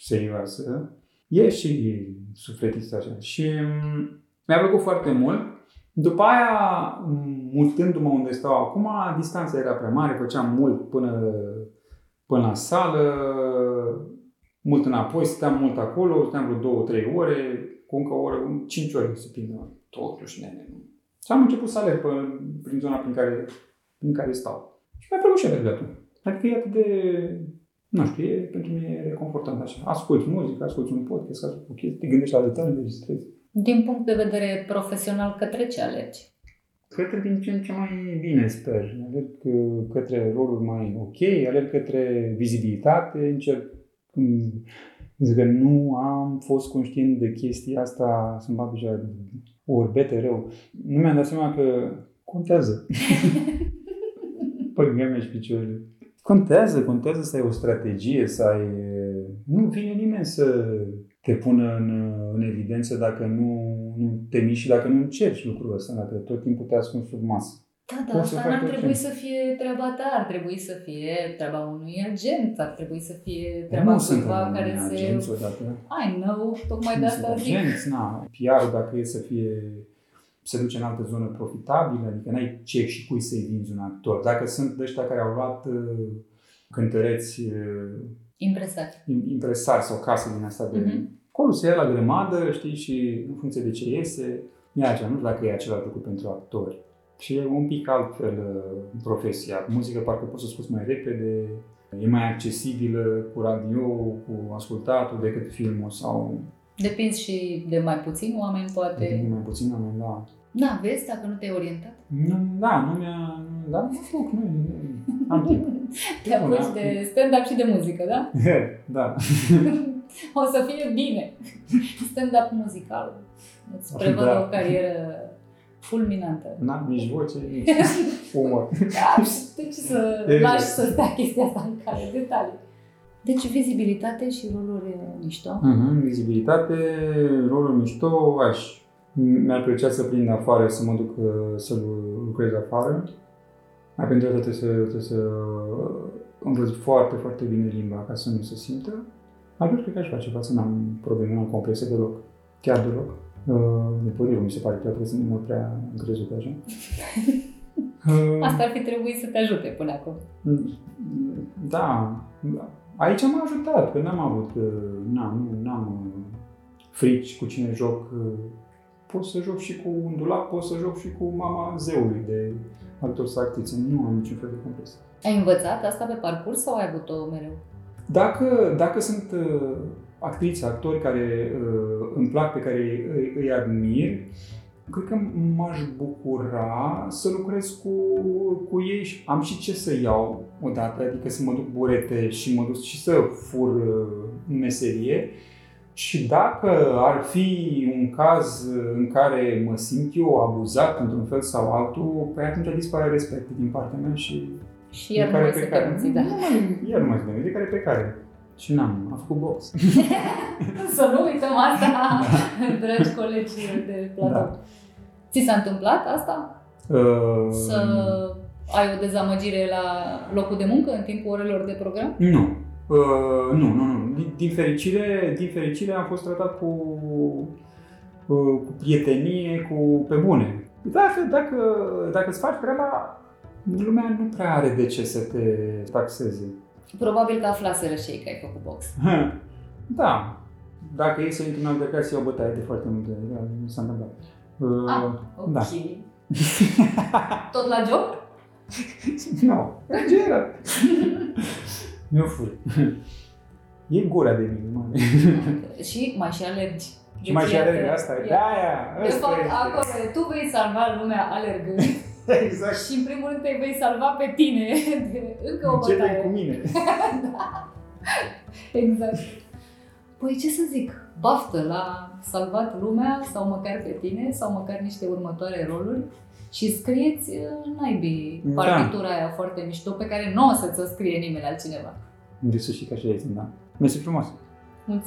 serioasă. E și sufletist așa. Și mm, mi-a plăcut foarte mult. După aia, m, mutându-mă unde stau acum, distanța era prea mare, făceam mult până, până la sală, mult înapoi, stăteam mult acolo, stăteam vreo două, trei ore, cu încă o oră, cinci ore se prindă totuși, nene. nu. Și am început să alerg pe, prin zona prin care, prin care stau. Și mi-a plăcut și alergatul. Adică e atât de, nu știu, e, pentru mine e reconfortant așa. Asculți muzică, asculți un podcast, asculți o chestie, te gândești la detalii, înregistrezi. Din punct de vedere profesional, către ce alergi? Către din ce în ce mai bine, sper. Alerg uh, către roluri mai ok, alerg către vizibilitate, încerc mm, zic că nu am fost conștient de chestia asta, să-mi bag deja orbete rău. Nu mi-am dat seama că contează. Păi mi și picioarele. Contează, contează să ai o strategie, să ai... Nu vine nimeni să te pună în, în evidență dacă nu, nu te miști și dacă nu încerci lucrul ăsta, dacă tot timpul te ascunzi sub masă. Da, dar Poți să asta faci n-ar orice. trebui să fie treaba ta, ar trebui să fie treaba unui agent, ar trebui să fie treaba nu sunt cuiva în care se... agenți odată. I know, tocmai de Nu asta sunt zic. agenți, na. PR-ul dacă e să fie se duce în altă zonă profitabilă, adică n-ai ce și cui să-i vinzi un actor. Dacă sunt de ăștia care au luat uh, cântăreți uh, Impresat. im- impresari sau case din asta de... Mhm. Acolo se ia la grămadă, știi, și în funcție de ce iese, e așa, nu știu dacă e același lucru pentru actori. Și e un pic altfel uh, profesia. Muzica parcă poți să scoți mai repede, e mai accesibilă cu radio, cu ascultatul decât filmul sau Depinzi și de mai puțini oameni, poate. de mai puțin oameni, da. Da, vezi, dacă nu te-ai orientat. Nu, da, nu mi-a... Da, mă fac, nu, nu, am timp. Te Bun, apuci am de stand-up și de muzică, da? da. o să fie bine. Stand-up muzical. Îți prevăd Da. o carieră fulminantă. N-am nici voce, nici umor. Da, și de ce să Exact. lași să stea chestia asta în care detalii? Deci vizibilitate și roluri uh, mișto. Mhm, vizibilitate, rolul mișto, aș. Mi-ar plăcea să prind afară, să mă duc uh, să lu- lucrez afară. Mai pentru asta trebuie să, trebuie să învăț foarte, foarte bine limba ca să nu se simtă. Altfel, cred că aș face față, n-am probleme, n-am complexe deloc. Chiar deloc. Uh, de potrivă, mi se pare că trebuie să mult prea încrezut așa. Uh, Asta ar fi trebuit să te ajute până acum. Da, aici m-a ajutat, că n-am avut, uh, n-am, nu, n-am uh, frici cu cine joc, uh, pot să joc și cu un dulap, pot să joc și cu mama zeului de actor sau actriță. Nu am niciun fel de complex. Ai învățat asta pe parcurs sau ai avut-o mereu? Dacă, dacă sunt uh, actrițe, actori care uh, îmi plac, pe care îi, îi admir, cred că m-aș bucura să lucrez cu, cu ei și am și ce să iau odată, adică să mă duc burete și mă duc și să fur uh, meserie. Și dacă ar fi un caz în care mă simt eu abuzat într-un fel sau altul, pe atunci dispare respectul din partea mea și... Și iar nu mai se permiți, da. Iar nu mai se permiți, de care pe care. Și n-am, am făcut box. Să nu uităm asta, dragi colegi de platou. Da. Ți s-a întâmplat asta? Uh, Să ai o dezamăgire la locul de muncă în timpul orelor de program? Nu. Uh, nu, nu, nu. Din, din, fericire, din fericire am fost tratat cu, uh, cu prietenie, cu pe bune. Dacă, dacă, dacă îți faci treaba, lumea nu prea are de ce să te taxeze. Probabil că aflaseră și ei că ai făcut box. Da. Dacă e să intri în altercație, o bătaie de foarte multe. Da, nu s-a întâmplat. Uh, Ah, ok. Da. Tot la job? Nu, în general. Nu fur. E gura de mine, mă. și mai și alergi. Și mai și iată, alerg, asta e. iată. De aia, De ăsta fapt, este. acolo tu vei salva lumea alergând Exact. și în primul rând te vei salva pe tine de încă o Începe bătaie. cu mine. Exact. Păi ce să zic, baftă la salvat lumea sau măcar pe tine sau măcar niște următoare roluri și scrieți uh, naibii Da. partitura aia foarte mișto pe care nu o să-ți o scrie nimeni altcineva. De sus și ca și de da. Mersi frumos. Mulți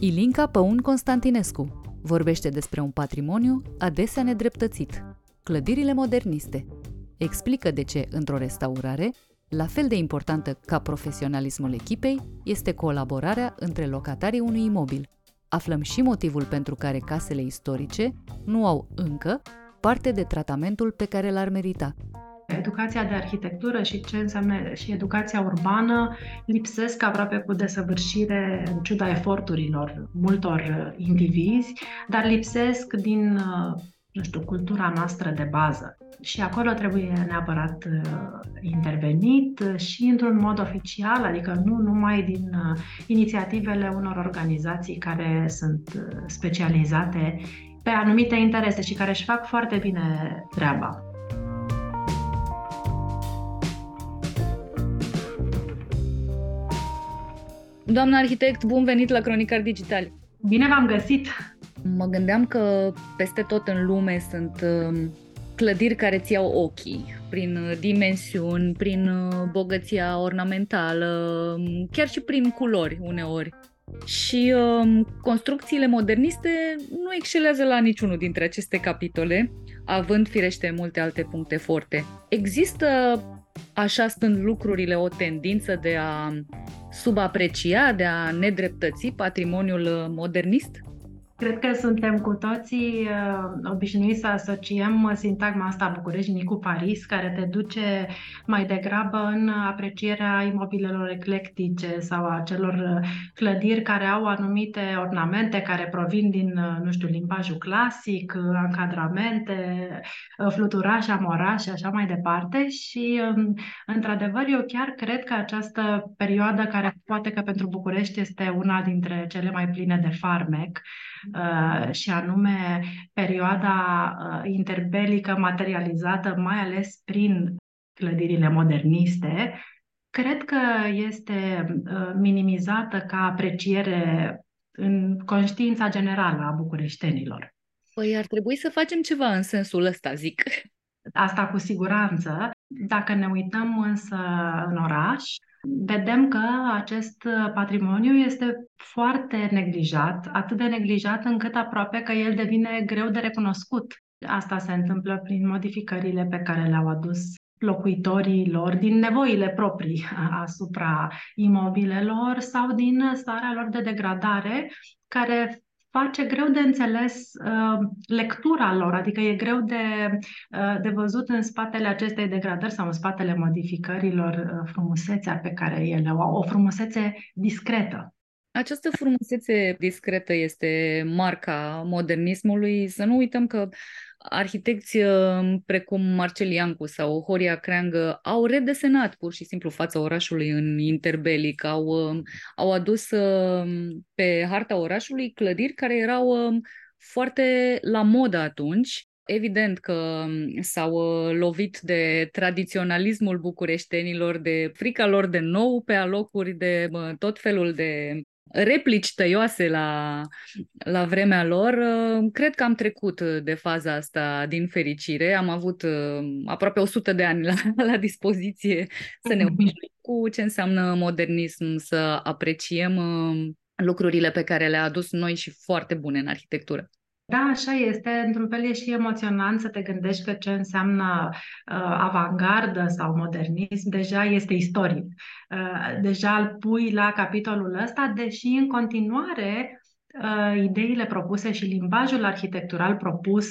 Ilinca Păun Constantinescu vorbește despre un patrimoniu adesea nedreptățit, clădirile moderniste. Explică de ce, într-o restaurare, la fel de importantă ca profesionalismul echipei este colaborarea între locatarii unui imobil. Aflăm și motivul pentru care casele istorice nu au încă parte de tratamentul pe care l-ar merita. Educația de arhitectură și ce înseamnă și educația urbană lipsesc aproape cu desăvârșire în ciuda eforturilor multor uh, indivizi, dar lipsesc din, uh, nu știu, cultura noastră de bază. Și acolo trebuie neapărat uh, intervenit uh, și într-un mod oficial, adică nu numai din uh, inițiativele unor organizații care sunt uh, specializate pe anumite interese și care își fac foarte bine treaba. Doamna arhitect, bun venit la Cronicar Digital! Bine v-am găsit! Mă gândeam că peste tot în lume sunt um, clădiri care ți iau ochii, prin uh, dimensiuni, prin uh, bogăția ornamentală, um, chiar și prin culori uneori. Și um, construcțiile moderniste nu excelează la niciunul dintre aceste capitole, având firește multe alte puncte forte. Există, așa stând lucrurile, o tendință de a subaprecia, de a nedreptăți patrimoniul uh, modernist? Cred că suntem cu toții uh, obișnuiți să asociem sintagma asta București cu Paris, care te duce mai degrabă în aprecierea imobilelor eclectice sau a celor uh, clădiri care au anumite ornamente care provin din, uh, nu știu, limbajul clasic, uh, încadramente, uh, fluturaș, amoraș și așa mai departe. Și, um, într-adevăr, eu chiar cred că această perioadă, care poate că pentru București este una dintre cele mai pline de farmec, Uh, și anume perioada uh, interbelică materializată mai ales prin clădirile moderniste, cred că este uh, minimizată ca apreciere în conștiința generală a bucureștenilor. Păi ar trebui să facem ceva în sensul ăsta, zic. Asta cu siguranță. Dacă ne uităm însă în oraș, vedem că acest patrimoniu este foarte neglijat, atât de neglijat încât aproape că el devine greu de recunoscut. Asta se întâmplă prin modificările pe care le-au adus locuitorii lor din nevoile proprii asupra imobilelor sau din starea lor de degradare, care face greu de înțeles uh, lectura lor, adică e greu de, uh, de văzut în spatele acestei degradări sau în spatele modificărilor uh, frumusețea pe care ele o au, o frumusețe discretă. Această frumusețe discretă este marca modernismului. Să nu uităm că arhitecți uh, precum Marcel Iancu sau Horia Creangă au redesenat pur și simplu fața orașului în interbelic, au, uh, au adus uh, pe harta orașului clădiri care erau foarte la modă atunci. Evident că um, s-au lovit de tradiționalismul bucureștenilor, de frica lor de nou pe alocuri, de tot felul de replici tăioase la, la vremea lor, uh, cred că am trecut de faza asta din fericire. Am avut uh, aproape 100 de ani la, la dispoziție să ne obișnuim cu ce înseamnă modernism, să apreciem uh, lucrurile pe care le-a adus noi și foarte bune în arhitectură. Da, așa este. Într-un fel e și emoționant să te gândești că ce înseamnă uh, avangardă sau modernism deja este istoric. Uh, deja îl pui la capitolul ăsta, deși în continuare uh, ideile propuse și limbajul arhitectural propus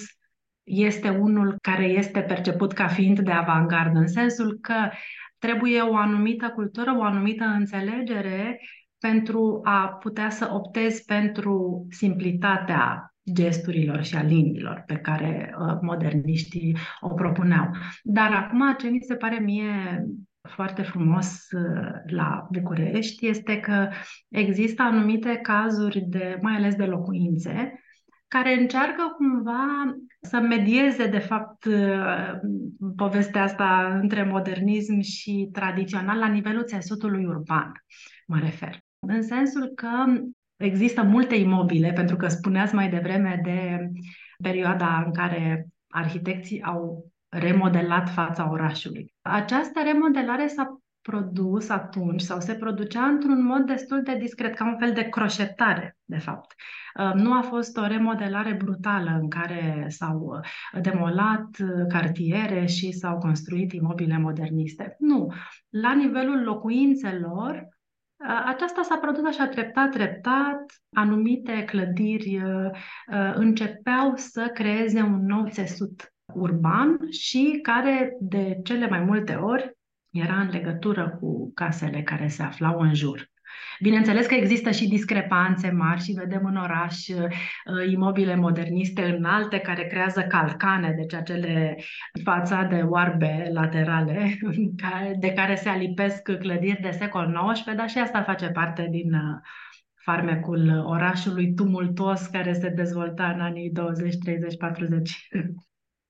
este unul care este perceput ca fiind de avangardă, în sensul că trebuie o anumită cultură, o anumită înțelegere pentru a putea să optezi pentru simplitatea gesturilor și a liniilor pe care uh, moderniștii o propuneau. Dar acum ce mi se pare mie foarte frumos uh, la București este că există anumite cazuri, de, mai ales de locuințe, care încearcă cumva să medieze, de fapt, uh, povestea asta între modernism și tradițional la nivelul țesutului urban, mă refer. În sensul că Există multe imobile, pentru că spuneați mai devreme de perioada în care arhitecții au remodelat fața orașului. Această remodelare s-a produs atunci sau se producea într-un mod destul de discret, ca un fel de croșetare, de fapt. Uh, nu a fost o remodelare brutală în care s-au demolat cartiere și s-au construit imobile moderniste. Nu. La nivelul locuințelor, aceasta s-a produs așa treptat, treptat. Anumite clădiri începeau să creeze un nou țesut urban și care de cele mai multe ori era în legătură cu casele care se aflau în jur. Bineînțeles că există și discrepanțe mari și vedem în oraș uh, imobile moderniste înalte care creează calcane, deci acele fațade oarbe laterale de care se alipesc clădiri de secol XIX, dar și asta face parte din uh, farmecul orașului tumultuos care se dezvolta în anii 20, 30, 40.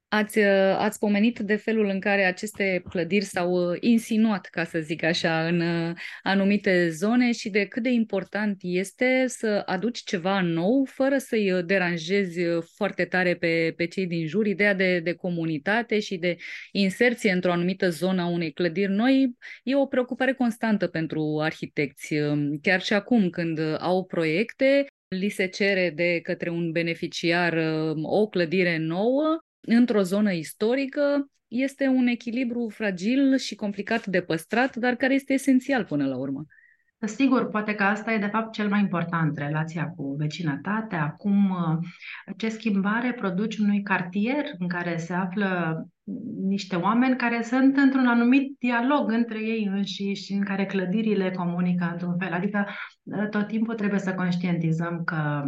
Ați, uh, ați pomenit de felul în care aceste clădiri s-au uh, insinuat, ca să zic așa, în uh, anumite zone și de cât de important este să aduci ceva nou fără să-i deranjezi foarte tare pe, pe cei din jur. Ideea de, de comunitate și de inserție într-o anumită zonă a unei clădiri noi e o preocupare constantă pentru arhitecți. Um, chiar și acum, când au proiecte, li se cere de către un beneficiar um, o clădire nouă, într-o zonă istorică este un echilibru fragil și complicat de păstrat, dar care este esențial până la urmă. Sigur, poate că asta e de fapt cel mai important, relația cu vecinătatea. Acum, ce schimbare produci unui cartier în care se află niște oameni care sunt într-un anumit dialog între ei înșiși și în care clădirile comunică într-un fel. Adică tot timpul trebuie să conștientizăm că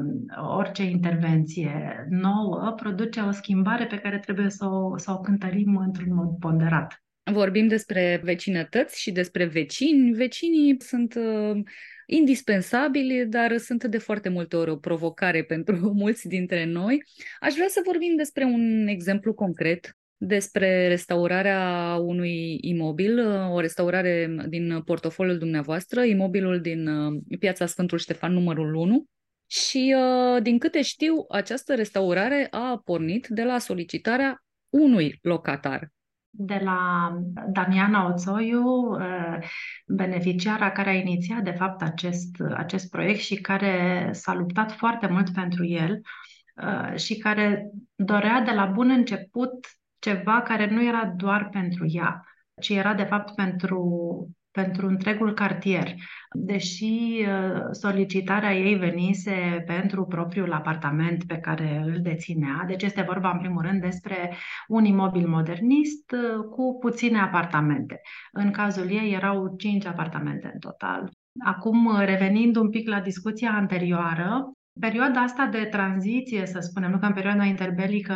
orice intervenție nouă produce o schimbare pe care trebuie să o, să o cântărim într-un mod ponderat. Vorbim despre vecinătăți și despre vecini. Vecinii sunt uh, indispensabili, dar sunt de foarte multe ori o provocare pentru mulți dintre noi. Aș vrea să vorbim despre un exemplu concret despre restaurarea unui imobil, uh, o restaurare din portofoliul dumneavoastră, imobilul din uh, piața Sfântul Ștefan numărul 1. Și uh, din câte știu, această restaurare a pornit de la solicitarea unui locatar de la Damiana Oțoiu, uh, beneficiara care a inițiat de fapt acest, acest proiect și care s-a luptat foarte mult pentru el uh, și care dorea de la bun început ceva care nu era doar pentru ea, ci era de fapt pentru pentru întregul cartier. Deși uh, solicitarea ei venise pentru propriul apartament pe care îl deținea, deci este vorba în primul rând despre un imobil modernist uh, cu puține apartamente. În cazul ei erau cinci apartamente în total. Acum, uh, revenind un pic la discuția anterioară, Perioada asta de tranziție, să spunem, nu că în perioada interbelică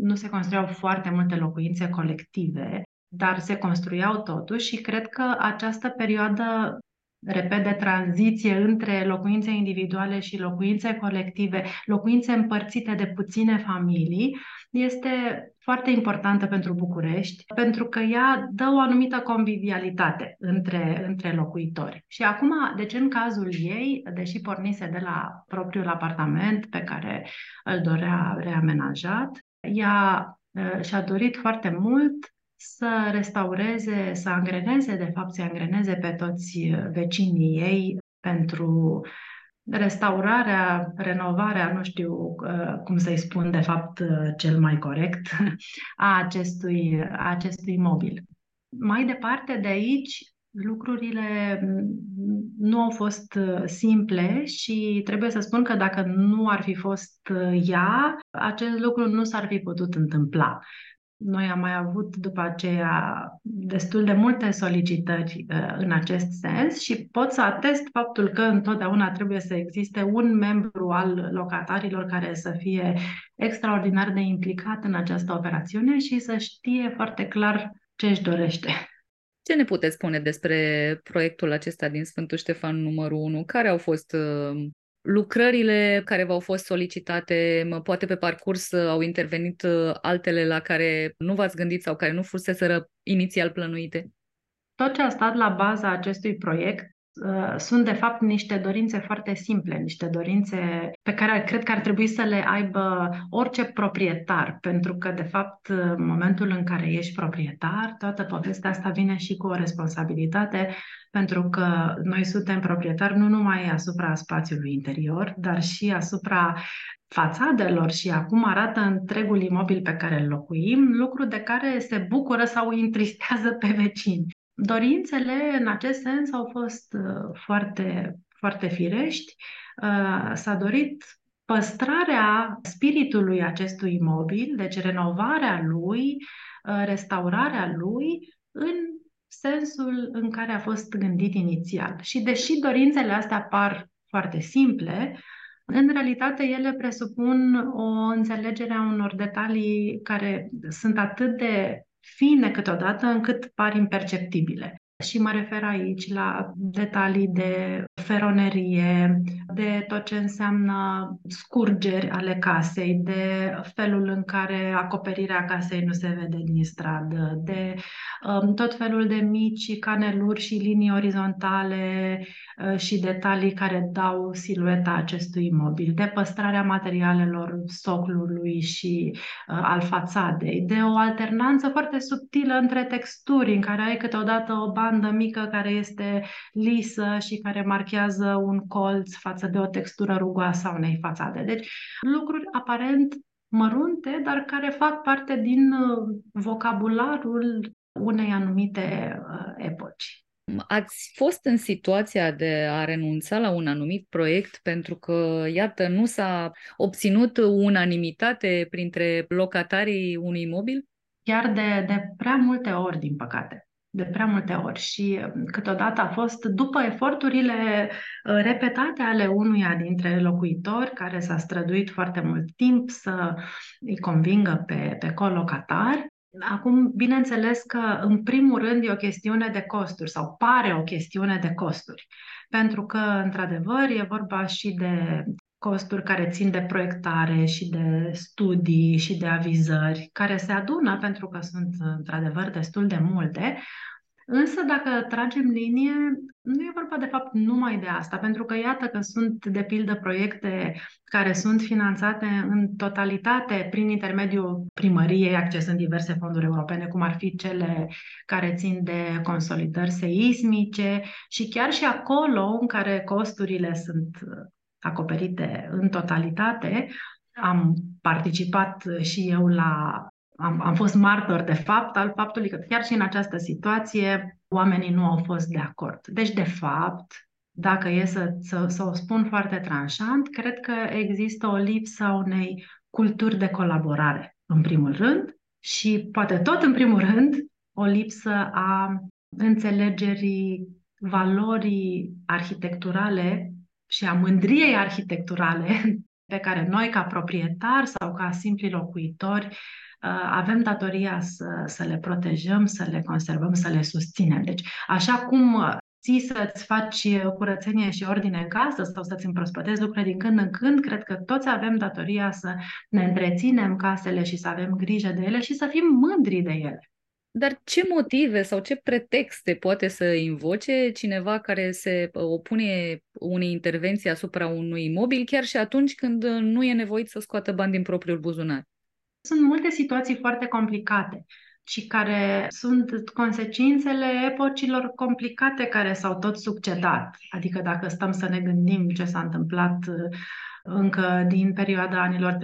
nu se construiau foarte multe locuințe colective, dar se construiau totuși și cred că această perioadă repede de tranziție între locuințe individuale și locuințe colective, locuințe împărțite de puține familii, este foarte importantă pentru București, pentru că ea dă o anumită convivialitate între, între locuitori. Și acum, deci în cazul ei, deși pornise de la propriul apartament pe care îl dorea reamenajat, ea uh, și-a dorit foarte mult să restaureze, să angreneze, de fapt să angreneze pe toți vecinii ei pentru restaurarea, renovarea, nu știu uh, cum să-i spun de fapt uh, cel mai corect, a acestui, a acestui mobil. Mai departe de aici, lucrurile nu au fost uh, simple și trebuie să spun că dacă nu ar fi fost ea, acest lucru nu s-ar fi putut întâmpla. Noi am mai avut după aceea destul de multe solicitări uh, în acest sens și pot să atest faptul că întotdeauna trebuie să existe un membru al locatarilor care să fie extraordinar de implicat în această operațiune și să știe foarte clar ce își dorește. Ce ne puteți spune despre proiectul acesta din Sfântul Ștefan numărul 1? Care au fost uh, lucrările care v-au fost solicitate, poate pe parcurs uh, au intervenit uh, altele la care nu v-ați gândit sau care nu fuseseră inițial plănuite? Tot ce a stat la baza acestui proiect Uh, sunt de fapt niște dorințe foarte simple, niște dorințe pe care cred că ar trebui să le aibă orice proprietar, pentru că de fapt în momentul în care ești proprietar, toată povestea asta vine și cu o responsabilitate, pentru că noi suntem proprietari nu numai asupra spațiului interior, dar și asupra fațadelor și acum arată întregul imobil pe care îl locuim, lucru de care se bucură sau întristează pe vecini. Dorințele, în acest sens, au fost uh, foarte, foarte firești. Uh, s-a dorit păstrarea spiritului acestui imobil, deci renovarea lui, uh, restaurarea lui în sensul în care a fost gândit inițial. Și deși dorințele astea par foarte simple, în realitate ele presupun o înțelegere a unor detalii care sunt atât de fine câteodată încât par imperceptibile. Și mă refer aici la detalii de feronerie, de tot ce înseamnă scurgeri ale casei, de felul în care acoperirea casei nu se vede din stradă, de um, tot felul de mici caneluri și linii orizontale uh, și detalii care dau silueta acestui imobil, de păstrarea materialelor soclului și uh, al fațadei, de o alternanță foarte subtilă între texturi, în care ai câteodată o bandă mică care este lisă și care marchează un colț față de o textură rugoasă a unei fațade. Deci lucruri aparent mărunte, dar care fac parte din uh, vocabularul unei anumite uh, epoci. Ați fost în situația de a renunța la un anumit proiect pentru că, iată, nu s-a obținut unanimitate printre locatarii unui imobil? Chiar de, de prea multe ori, din păcate. De prea multe ori. Și um, câteodată a fost după eforturile uh, repetate ale unuia dintre locuitori care s-a străduit foarte mult timp să îi convingă pe, pe colocatar, Acum, bineînțeles că, în primul rând, e o chestiune de costuri sau pare o chestiune de costuri. Pentru că, într-adevăr, e vorba și de costuri care țin de proiectare și de studii și de avizări, care se adună pentru că sunt, într-adevăr, destul de multe, Însă, dacă tragem linie, nu e vorba de fapt numai de asta, pentru că iată că sunt, de pildă, proiecte care sunt finanțate în totalitate prin intermediul primăriei, accesând diverse fonduri europene, cum ar fi cele care țin de consolidări seismice și chiar și acolo în care costurile sunt acoperite în totalitate, am participat și eu la am, am fost martor de fapt al faptului că chiar și în această situație oamenii nu au fost de acord. Deci, de fapt, dacă e să, să, să o spun foarte tranșant, cred că există o lipsă a unei culturi de colaborare, în primul rând, și poate tot în primul rând, o lipsă a înțelegerii valorii arhitecturale și a mândriei arhitecturale pe care noi, ca proprietari sau ca simpli locuitori, Uh, avem datoria să, să le protejăm, să le conservăm, să le susținem. Deci, așa cum uh, ții să-ți faci curățenie și ordine în casă sau să-ți împrospătezi lucrurile din când în când, cred că toți avem datoria să ne întreținem casele și să avem grijă de ele și să fim mândri de ele. Dar ce motive sau ce pretexte poate să invoce cineva care se opune unei intervenții asupra unui imobil, chiar și atunci când nu e nevoit să scoată bani din propriul buzunar? Sunt multe situații foarte complicate și care sunt consecințele epocilor complicate care s-au tot succedat. Adică dacă stăm să ne gândim ce s-a întâmplat uh, încă din perioada anilor 30-40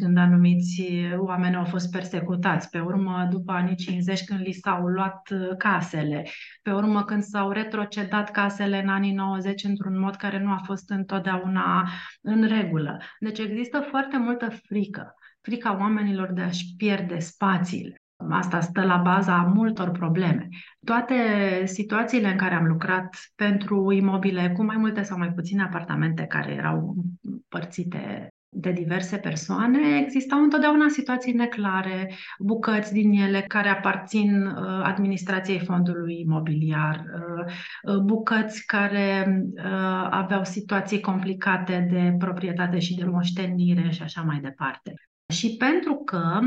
când anumiți oameni au fost persecutați, pe urmă după anii 50 când li s-au luat uh, casele, pe urmă când s-au retrocedat casele în anii 90 într-un mod care nu a fost întotdeauna în regulă. Deci există foarte multă frică frica oamenilor de a-și pierde spațiile. Asta stă la baza a multor probleme. Toate situațiile în care am lucrat pentru imobile cu mai multe sau mai puține apartamente care erau împărțite de diverse persoane, existau întotdeauna situații neclare, bucăți din ele care aparțin uh, administrației fondului imobiliar, uh, uh, bucăți care aveau situații complicate de proprietate și de moștenire și așa mai departe. Și pentru că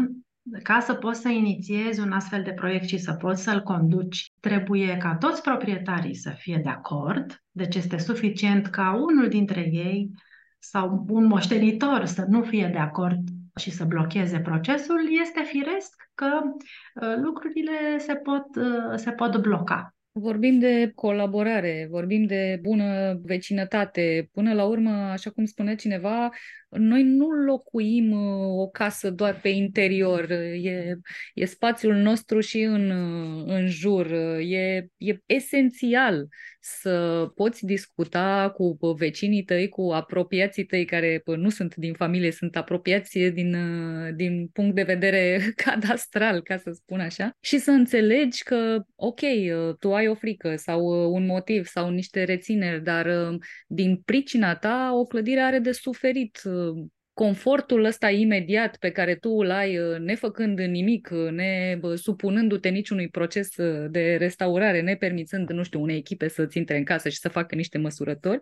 ca să poți să inițiezi un astfel de proiect și să poți să-l conduci, trebuie ca toți proprietarii să fie de acord, deci este suficient ca unul dintre ei sau un moștenitor să nu fie de acord și să blocheze procesul, este firesc că uh, lucrurile se pot, uh, se pot bloca. Vorbim de colaborare, vorbim de bună vecinătate. Până la urmă, așa cum spune cineva, noi nu locuim uh, o casă doar pe interior, e, e spațiul nostru și în, uh, în jur. E, e esențial să poți discuta cu vecinii tăi, cu apropiații tăi care nu sunt din familie, sunt apropiați din, uh, din punct de vedere cadastral, ca să spun așa, și să înțelegi că, ok, tu ai o frică sau un motiv sau niște rețineri, dar din pricina ta o clădire are de suferit confortul ăsta imediat pe care tu îl ai uh, nefăcând nimic, uh, ne supunându-te niciunui proces uh, de restaurare, nepermițând, nu știu, unei echipe să-ți intre în casă și să facă niște măsurători,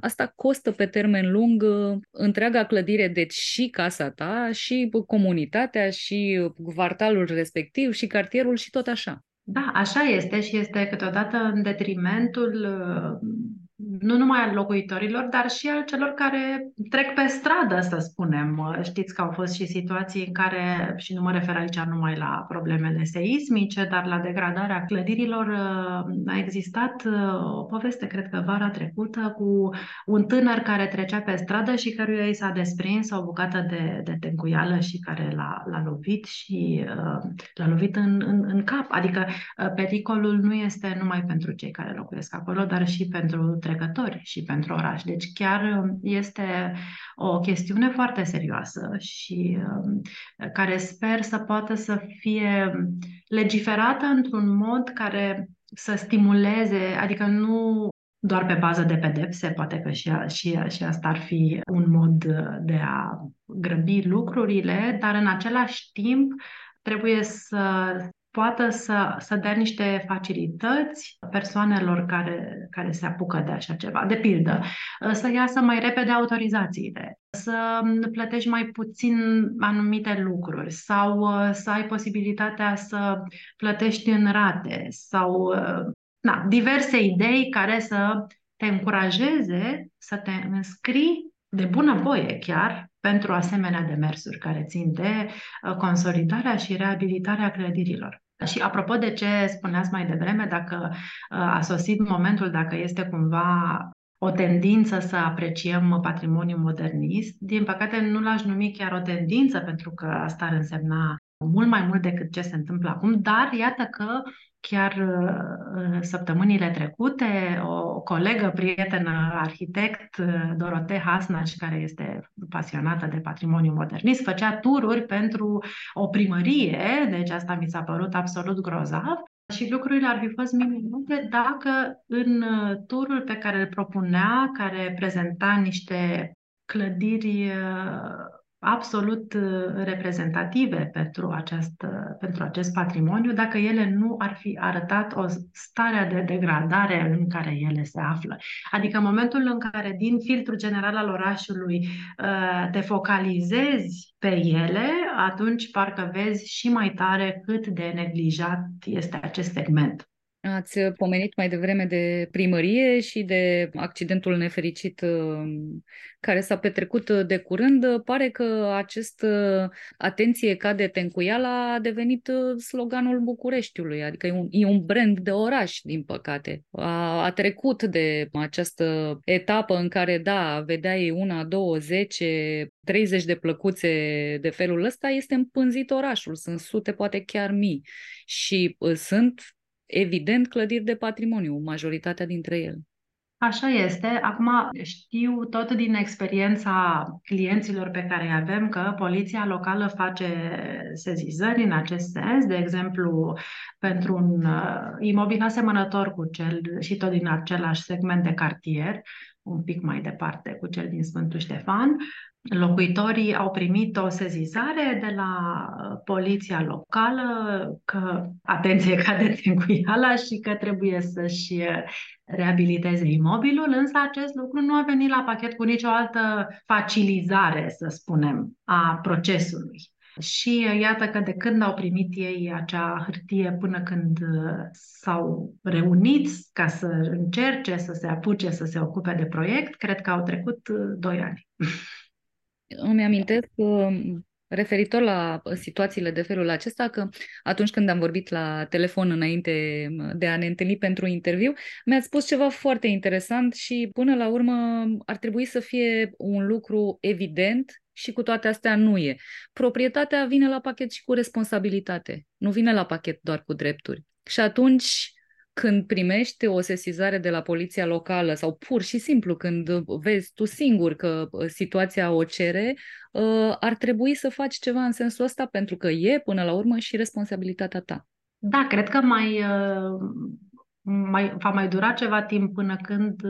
asta costă pe termen lung întreaga clădire, deci și casa ta, și comunitatea, și quartalul respectiv, și cartierul și tot așa. Da, așa este și este câteodată în detrimentul nu numai al locuitorilor, dar și al celor care trec pe stradă, să spunem. Știți că au fost și situații în care, și nu mă refer aici numai la problemele seismice, dar la degradarea clădirilor, a existat o poveste, cred că vara trecută, cu un tânăr care trecea pe stradă și căruia i s-a desprins o bucată de, de tencuială și care l-a, l-a lovit și uh, l-a lovit în, în, în cap. Adică uh, pericolul nu este numai pentru cei care locuiesc acolo, dar și pentru trecători și pentru oraș. Deci chiar um, este o chestiune foarte serioasă și um, care sper să poată să fie legiferată într-un mod care să stimuleze, adică nu doar pe bază de pedepse, poate că și, a, și, a, și asta ar fi un mod de a grăbi lucrurile, dar în același timp trebuie să poată să, să dea niște facilități persoanelor care, care se apucă de așa ceva. De pildă, să iasă mai repede autorizațiile, să plătești mai puțin anumite lucruri sau uh, să ai posibilitatea să plătești în rate sau uh, na, diverse idei care să te încurajeze să te înscrii de bună voie chiar pentru asemenea demersuri care țin de uh, consolidarea și reabilitarea clădirilor. Și apropo de ce spuneați mai devreme, dacă uh, a sosit momentul, dacă este cumva o tendință să apreciem patrimoniul modernist, din păcate nu l-aș numi chiar o tendință, pentru că asta ar însemna mult mai mult decât ce se întâmplă acum, dar iată că chiar uh, săptămânile trecute, o colegă, prietenă, arhitect, uh, Dorote Hasnaci, care este pasionată de patrimoniu modernist, făcea tururi pentru o primărie, deci asta mi s-a părut absolut grozav, și lucrurile ar fi fost minunate dacă în uh, turul pe care îl propunea, care prezenta niște clădiri absolut uh, reprezentative pentru acest, uh, pentru acest patrimoniu dacă ele nu ar fi arătat o stare de degradare în care ele se află. Adică în momentul în care din filtrul general al orașului uh, te focalizezi pe ele, atunci parcă vezi și mai tare cât de neglijat este acest segment. Ați pomenit mai devreme de primărie și de accidentul nefericit uh, care s-a petrecut de curând. Pare că acest uh, atenție cade tencuiala a devenit uh, sloganul Bucureștiului, adică e un, e un brand de oraș, din păcate. A, a trecut de această etapă în care, da, vedeai una, două, zece, 30 de plăcuțe de felul ăsta, este împânzit orașul, sunt sute, poate chiar mii. Și sunt evident clădiri de patrimoniu, majoritatea dintre ele. Așa este. Acum știu tot din experiența clienților pe care îi avem că poliția locală face sezizări în acest sens, de exemplu, pentru un uh, imobil asemănător cu cel și tot din același segment de cartier, un pic mai departe cu cel din Sfântul Ștefan, locuitorii au primit o sezizare de la uh, poliția locală că, atenție, cade tencuiala și că trebuie să-și uh, reabiliteze imobilul, însă acest lucru nu a venit la pachet cu nicio altă facilizare, să spunem, a procesului. Și uh, iată că de când au primit ei acea hârtie până când s-au reunit ca să încerce să se apuce să se ocupe de proiect, cred că au trecut doi ani. Îmi amintesc um, referitor la situațiile de felul acesta că atunci când am vorbit la telefon înainte de a ne întâlni pentru interviu, mi-ați spus ceva foarte interesant și până la urmă ar trebui să fie un lucru evident și cu toate astea nu e. Proprietatea vine la pachet și cu responsabilitate, nu vine la pachet doar cu drepturi. Și atunci când primești o sesizare de la poliția locală sau pur și simplu când vezi tu singur că uh, situația o cere, uh, ar trebui să faci ceva în sensul ăsta pentru că e până la urmă și responsabilitatea ta. Da, cred că mai, uh, mai va mai dura ceva timp până când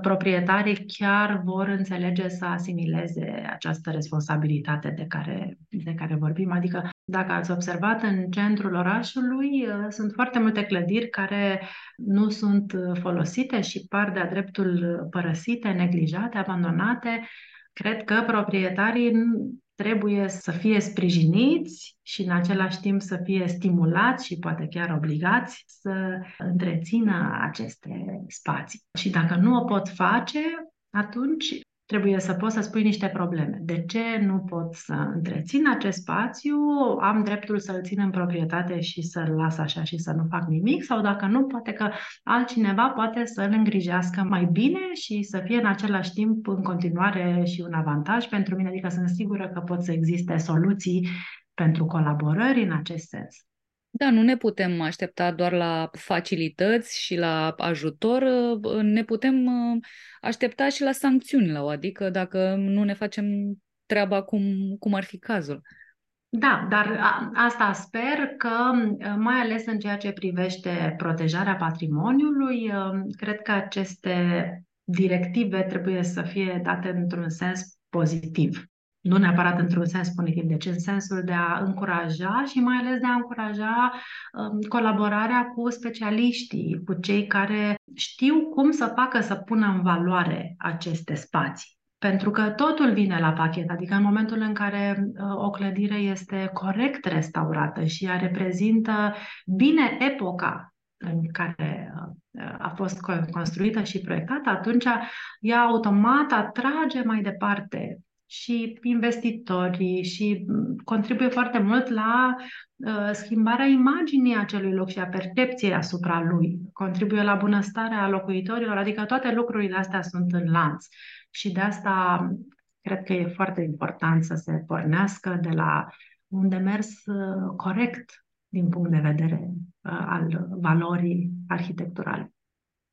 proprietarii chiar vor înțelege să asimileze această responsabilitate de care, de care vorbim. Adică, dacă ați observat, în centrul orașului uh, sunt foarte multe clădiri care nu sunt folosite și par de-a dreptul părăsite, neglijate, abandonate. Cred că proprietarii trebuie să fie sprijiniți și în același timp să fie stimulați și poate chiar obligați să întrețină aceste spații. Și dacă nu o pot face, atunci trebuie să poți să spui niște probleme. De ce nu pot să întrețin acest spațiu? Am dreptul să-l țin în proprietate și să-l las așa și să nu fac nimic? Sau dacă nu, poate că altcineva poate să-l îngrijească mai bine și să fie în același timp în continuare și un avantaj pentru mine. Adică sunt sigură că pot să existe soluții pentru colaborări în acest sens. Da, nu ne putem aștepta doar la facilități și la ajutor, ne putem aștepta și la sancțiuni la o, adică dacă nu ne facem treaba cum, cum ar fi cazul. Da, dar asta sper că, mai ales în ceea ce privește protejarea patrimoniului, cred că aceste directive trebuie să fie date într-un sens pozitiv nu neapărat într-un sens punitiv, deci în sensul de a încuraja și mai ales de a încuraja um, colaborarea cu specialiștii, cu cei care știu cum să facă să pună în valoare aceste spații. Pentru că totul vine la pachet, adică în momentul în care uh, o clădire este corect restaurată și ea reprezintă bine epoca în care uh, a fost construită și proiectată, atunci ea automat atrage mai departe și investitorii și mm, contribuie foarte mult la uh, schimbarea imaginii acelui loc și a percepției asupra lui. Contribuie la bunăstarea locuitorilor, adică toate lucrurile astea sunt în lanț. Și de asta cred că e foarte important să se pornească de la un demers uh, corect din punct de vedere uh, al valorii arhitecturale.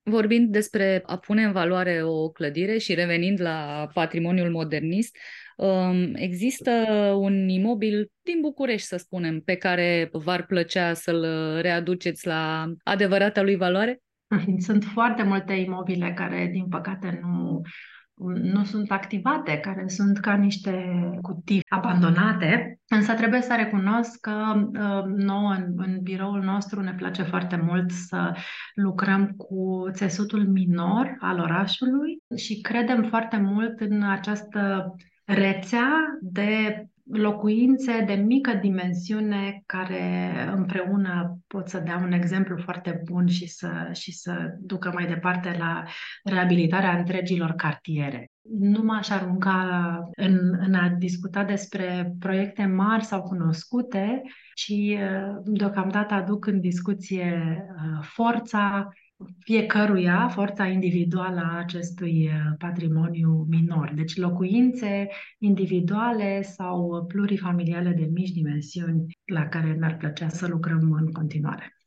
Vorbind despre a pune în valoare o clădire și revenind la patrimoniul modernist, um, există un imobil din București, să spunem, pe care v-ar plăcea să-l readuceți la adevărata lui valoare? Sunt foarte multe imobile care, din păcate, nu nu sunt activate, care sunt ca niște cutii abandonate, însă trebuie să recunosc că uh, nouă în, în biroul nostru ne place foarte mult să lucrăm cu țesutul minor al orașului și credem foarte mult în această rețea de locuințe de mică dimensiune care împreună pot să dea un exemplu foarte bun și să, și să ducă mai departe la reabilitarea întregilor cartiere. Nu m-aș arunca în, în a discuta despre proiecte mari sau cunoscute, ci deocamdată aduc în discuție uh, forța fiecăruia, forța individuală a acestui uh, patrimoniu minor. Deci locuințe individuale sau plurifamiliale de mici dimensiuni la care mi-ar plăcea să lucrăm în continuare.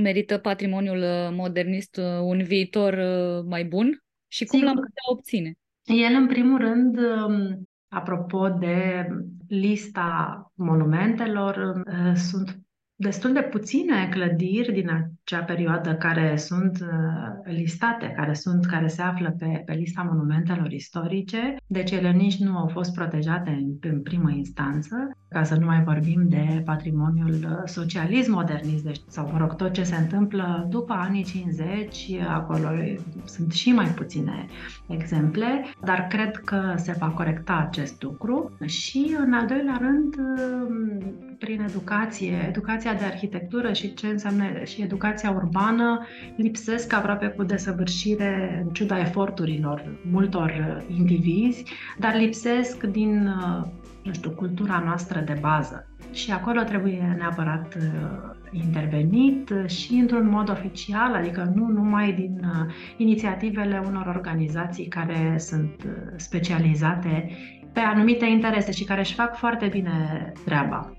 Merită patrimoniul uh, modernist uh, un viitor mai bun? Și cum Sigur. l-am putea obține? El, în primul rând, um, apropo de lista monumentelor, sunt destul de puține clădiri din acea perioadă care sunt uh, listate, care sunt, care se află pe, pe lista monumentelor istorice, deci ele nici nu au fost protejate în, în primă instanță, ca să nu mai vorbim de patrimoniul uh, socialism modernist, deci, sau mă rog, tot ce se întâmplă după anii 50, acolo sunt și mai puține exemple, dar cred că se va corecta acest lucru. Și, în al doilea rând, uh, prin educație, educația de arhitectură și ce înseamnă și educația urbană lipsesc aproape cu desăvârșire, în ciuda eforturilor multor indivizi, dar lipsesc din, nu știu, cultura noastră de bază. Și acolo trebuie neapărat uh, intervenit și într-un mod oficial, adică nu numai din uh, inițiativele unor organizații care sunt uh, specializate pe anumite interese și care își fac foarte bine treaba.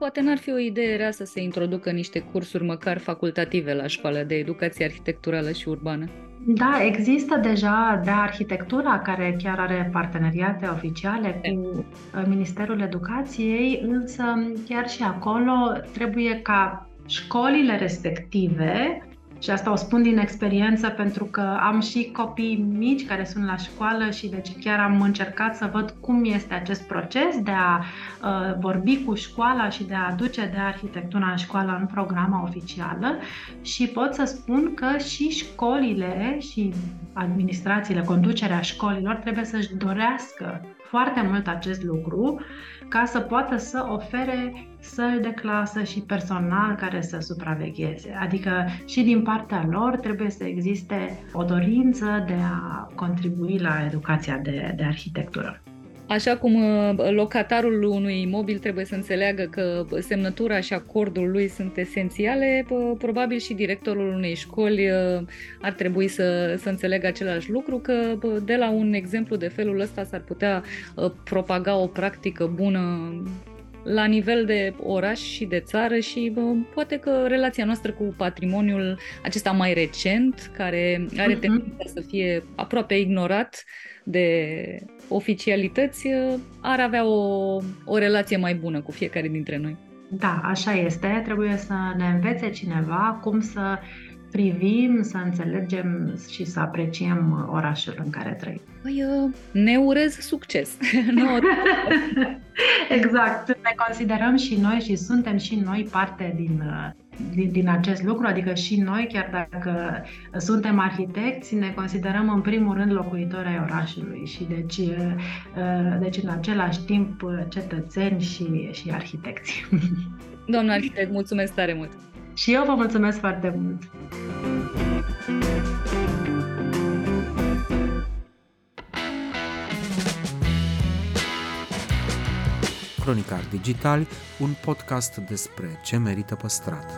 Poate n-ar fi o idee rea să se introducă niște cursuri măcar facultative la școala de educație arhitecturală și urbană. Da, există deja de arhitectura care chiar are parteneriate oficiale cu uh, Ministerul Educației, însă chiar și acolo trebuie ca școlile respective Și asta o spun din experiență pentru că am și copii mici care sunt la școală și deci chiar am încercat să văd cum este acest proces de a uh, vorbi cu școala și de a aduce de arhitectura în școală în programa oficială. Și pot să spun că și școlile și administrațiile, conducerea școlilor trebuie să-și dorească foarte mult acest lucru ca să poată să ofere săli de clasă și personal care să supravegheze. Adică și din partea lor trebuie să existe o dorință de a contribui la educația de, de arhitectură. Așa cum uh, locatarul unui imobil trebuie să înțeleagă că semnătura și acordul lui sunt esențiale, probabil și directorul unei școli uh, ar trebui să, să înțeleagă același lucru, că de la un exemplu de felul ăsta s-ar putea uh, propaga o practică bună la nivel de oraș și de țară și bă, poate că relația noastră cu patrimoniul acesta mai recent, care are uh-huh. tendința să fie aproape ignorat de oficialități, ar avea o, o relație mai bună cu fiecare dintre noi. Da, așa este. Trebuie să ne învețe cineva cum să privim, să înțelegem și să apreciem orașul în care trăim. Păi, ne urez succes! exact. Ne considerăm și noi și suntem și noi parte din, din, din acest lucru, adică și noi, chiar dacă suntem arhitecți, ne considerăm în primul rând locuitori ai orașului și deci, deci în același timp cetățeni și, și arhitecți. Doamna arhitect, mulțumesc tare mult! Și eu vă mulțumesc foarte mult! Cronicar Digital, un podcast despre ce merită păstrat.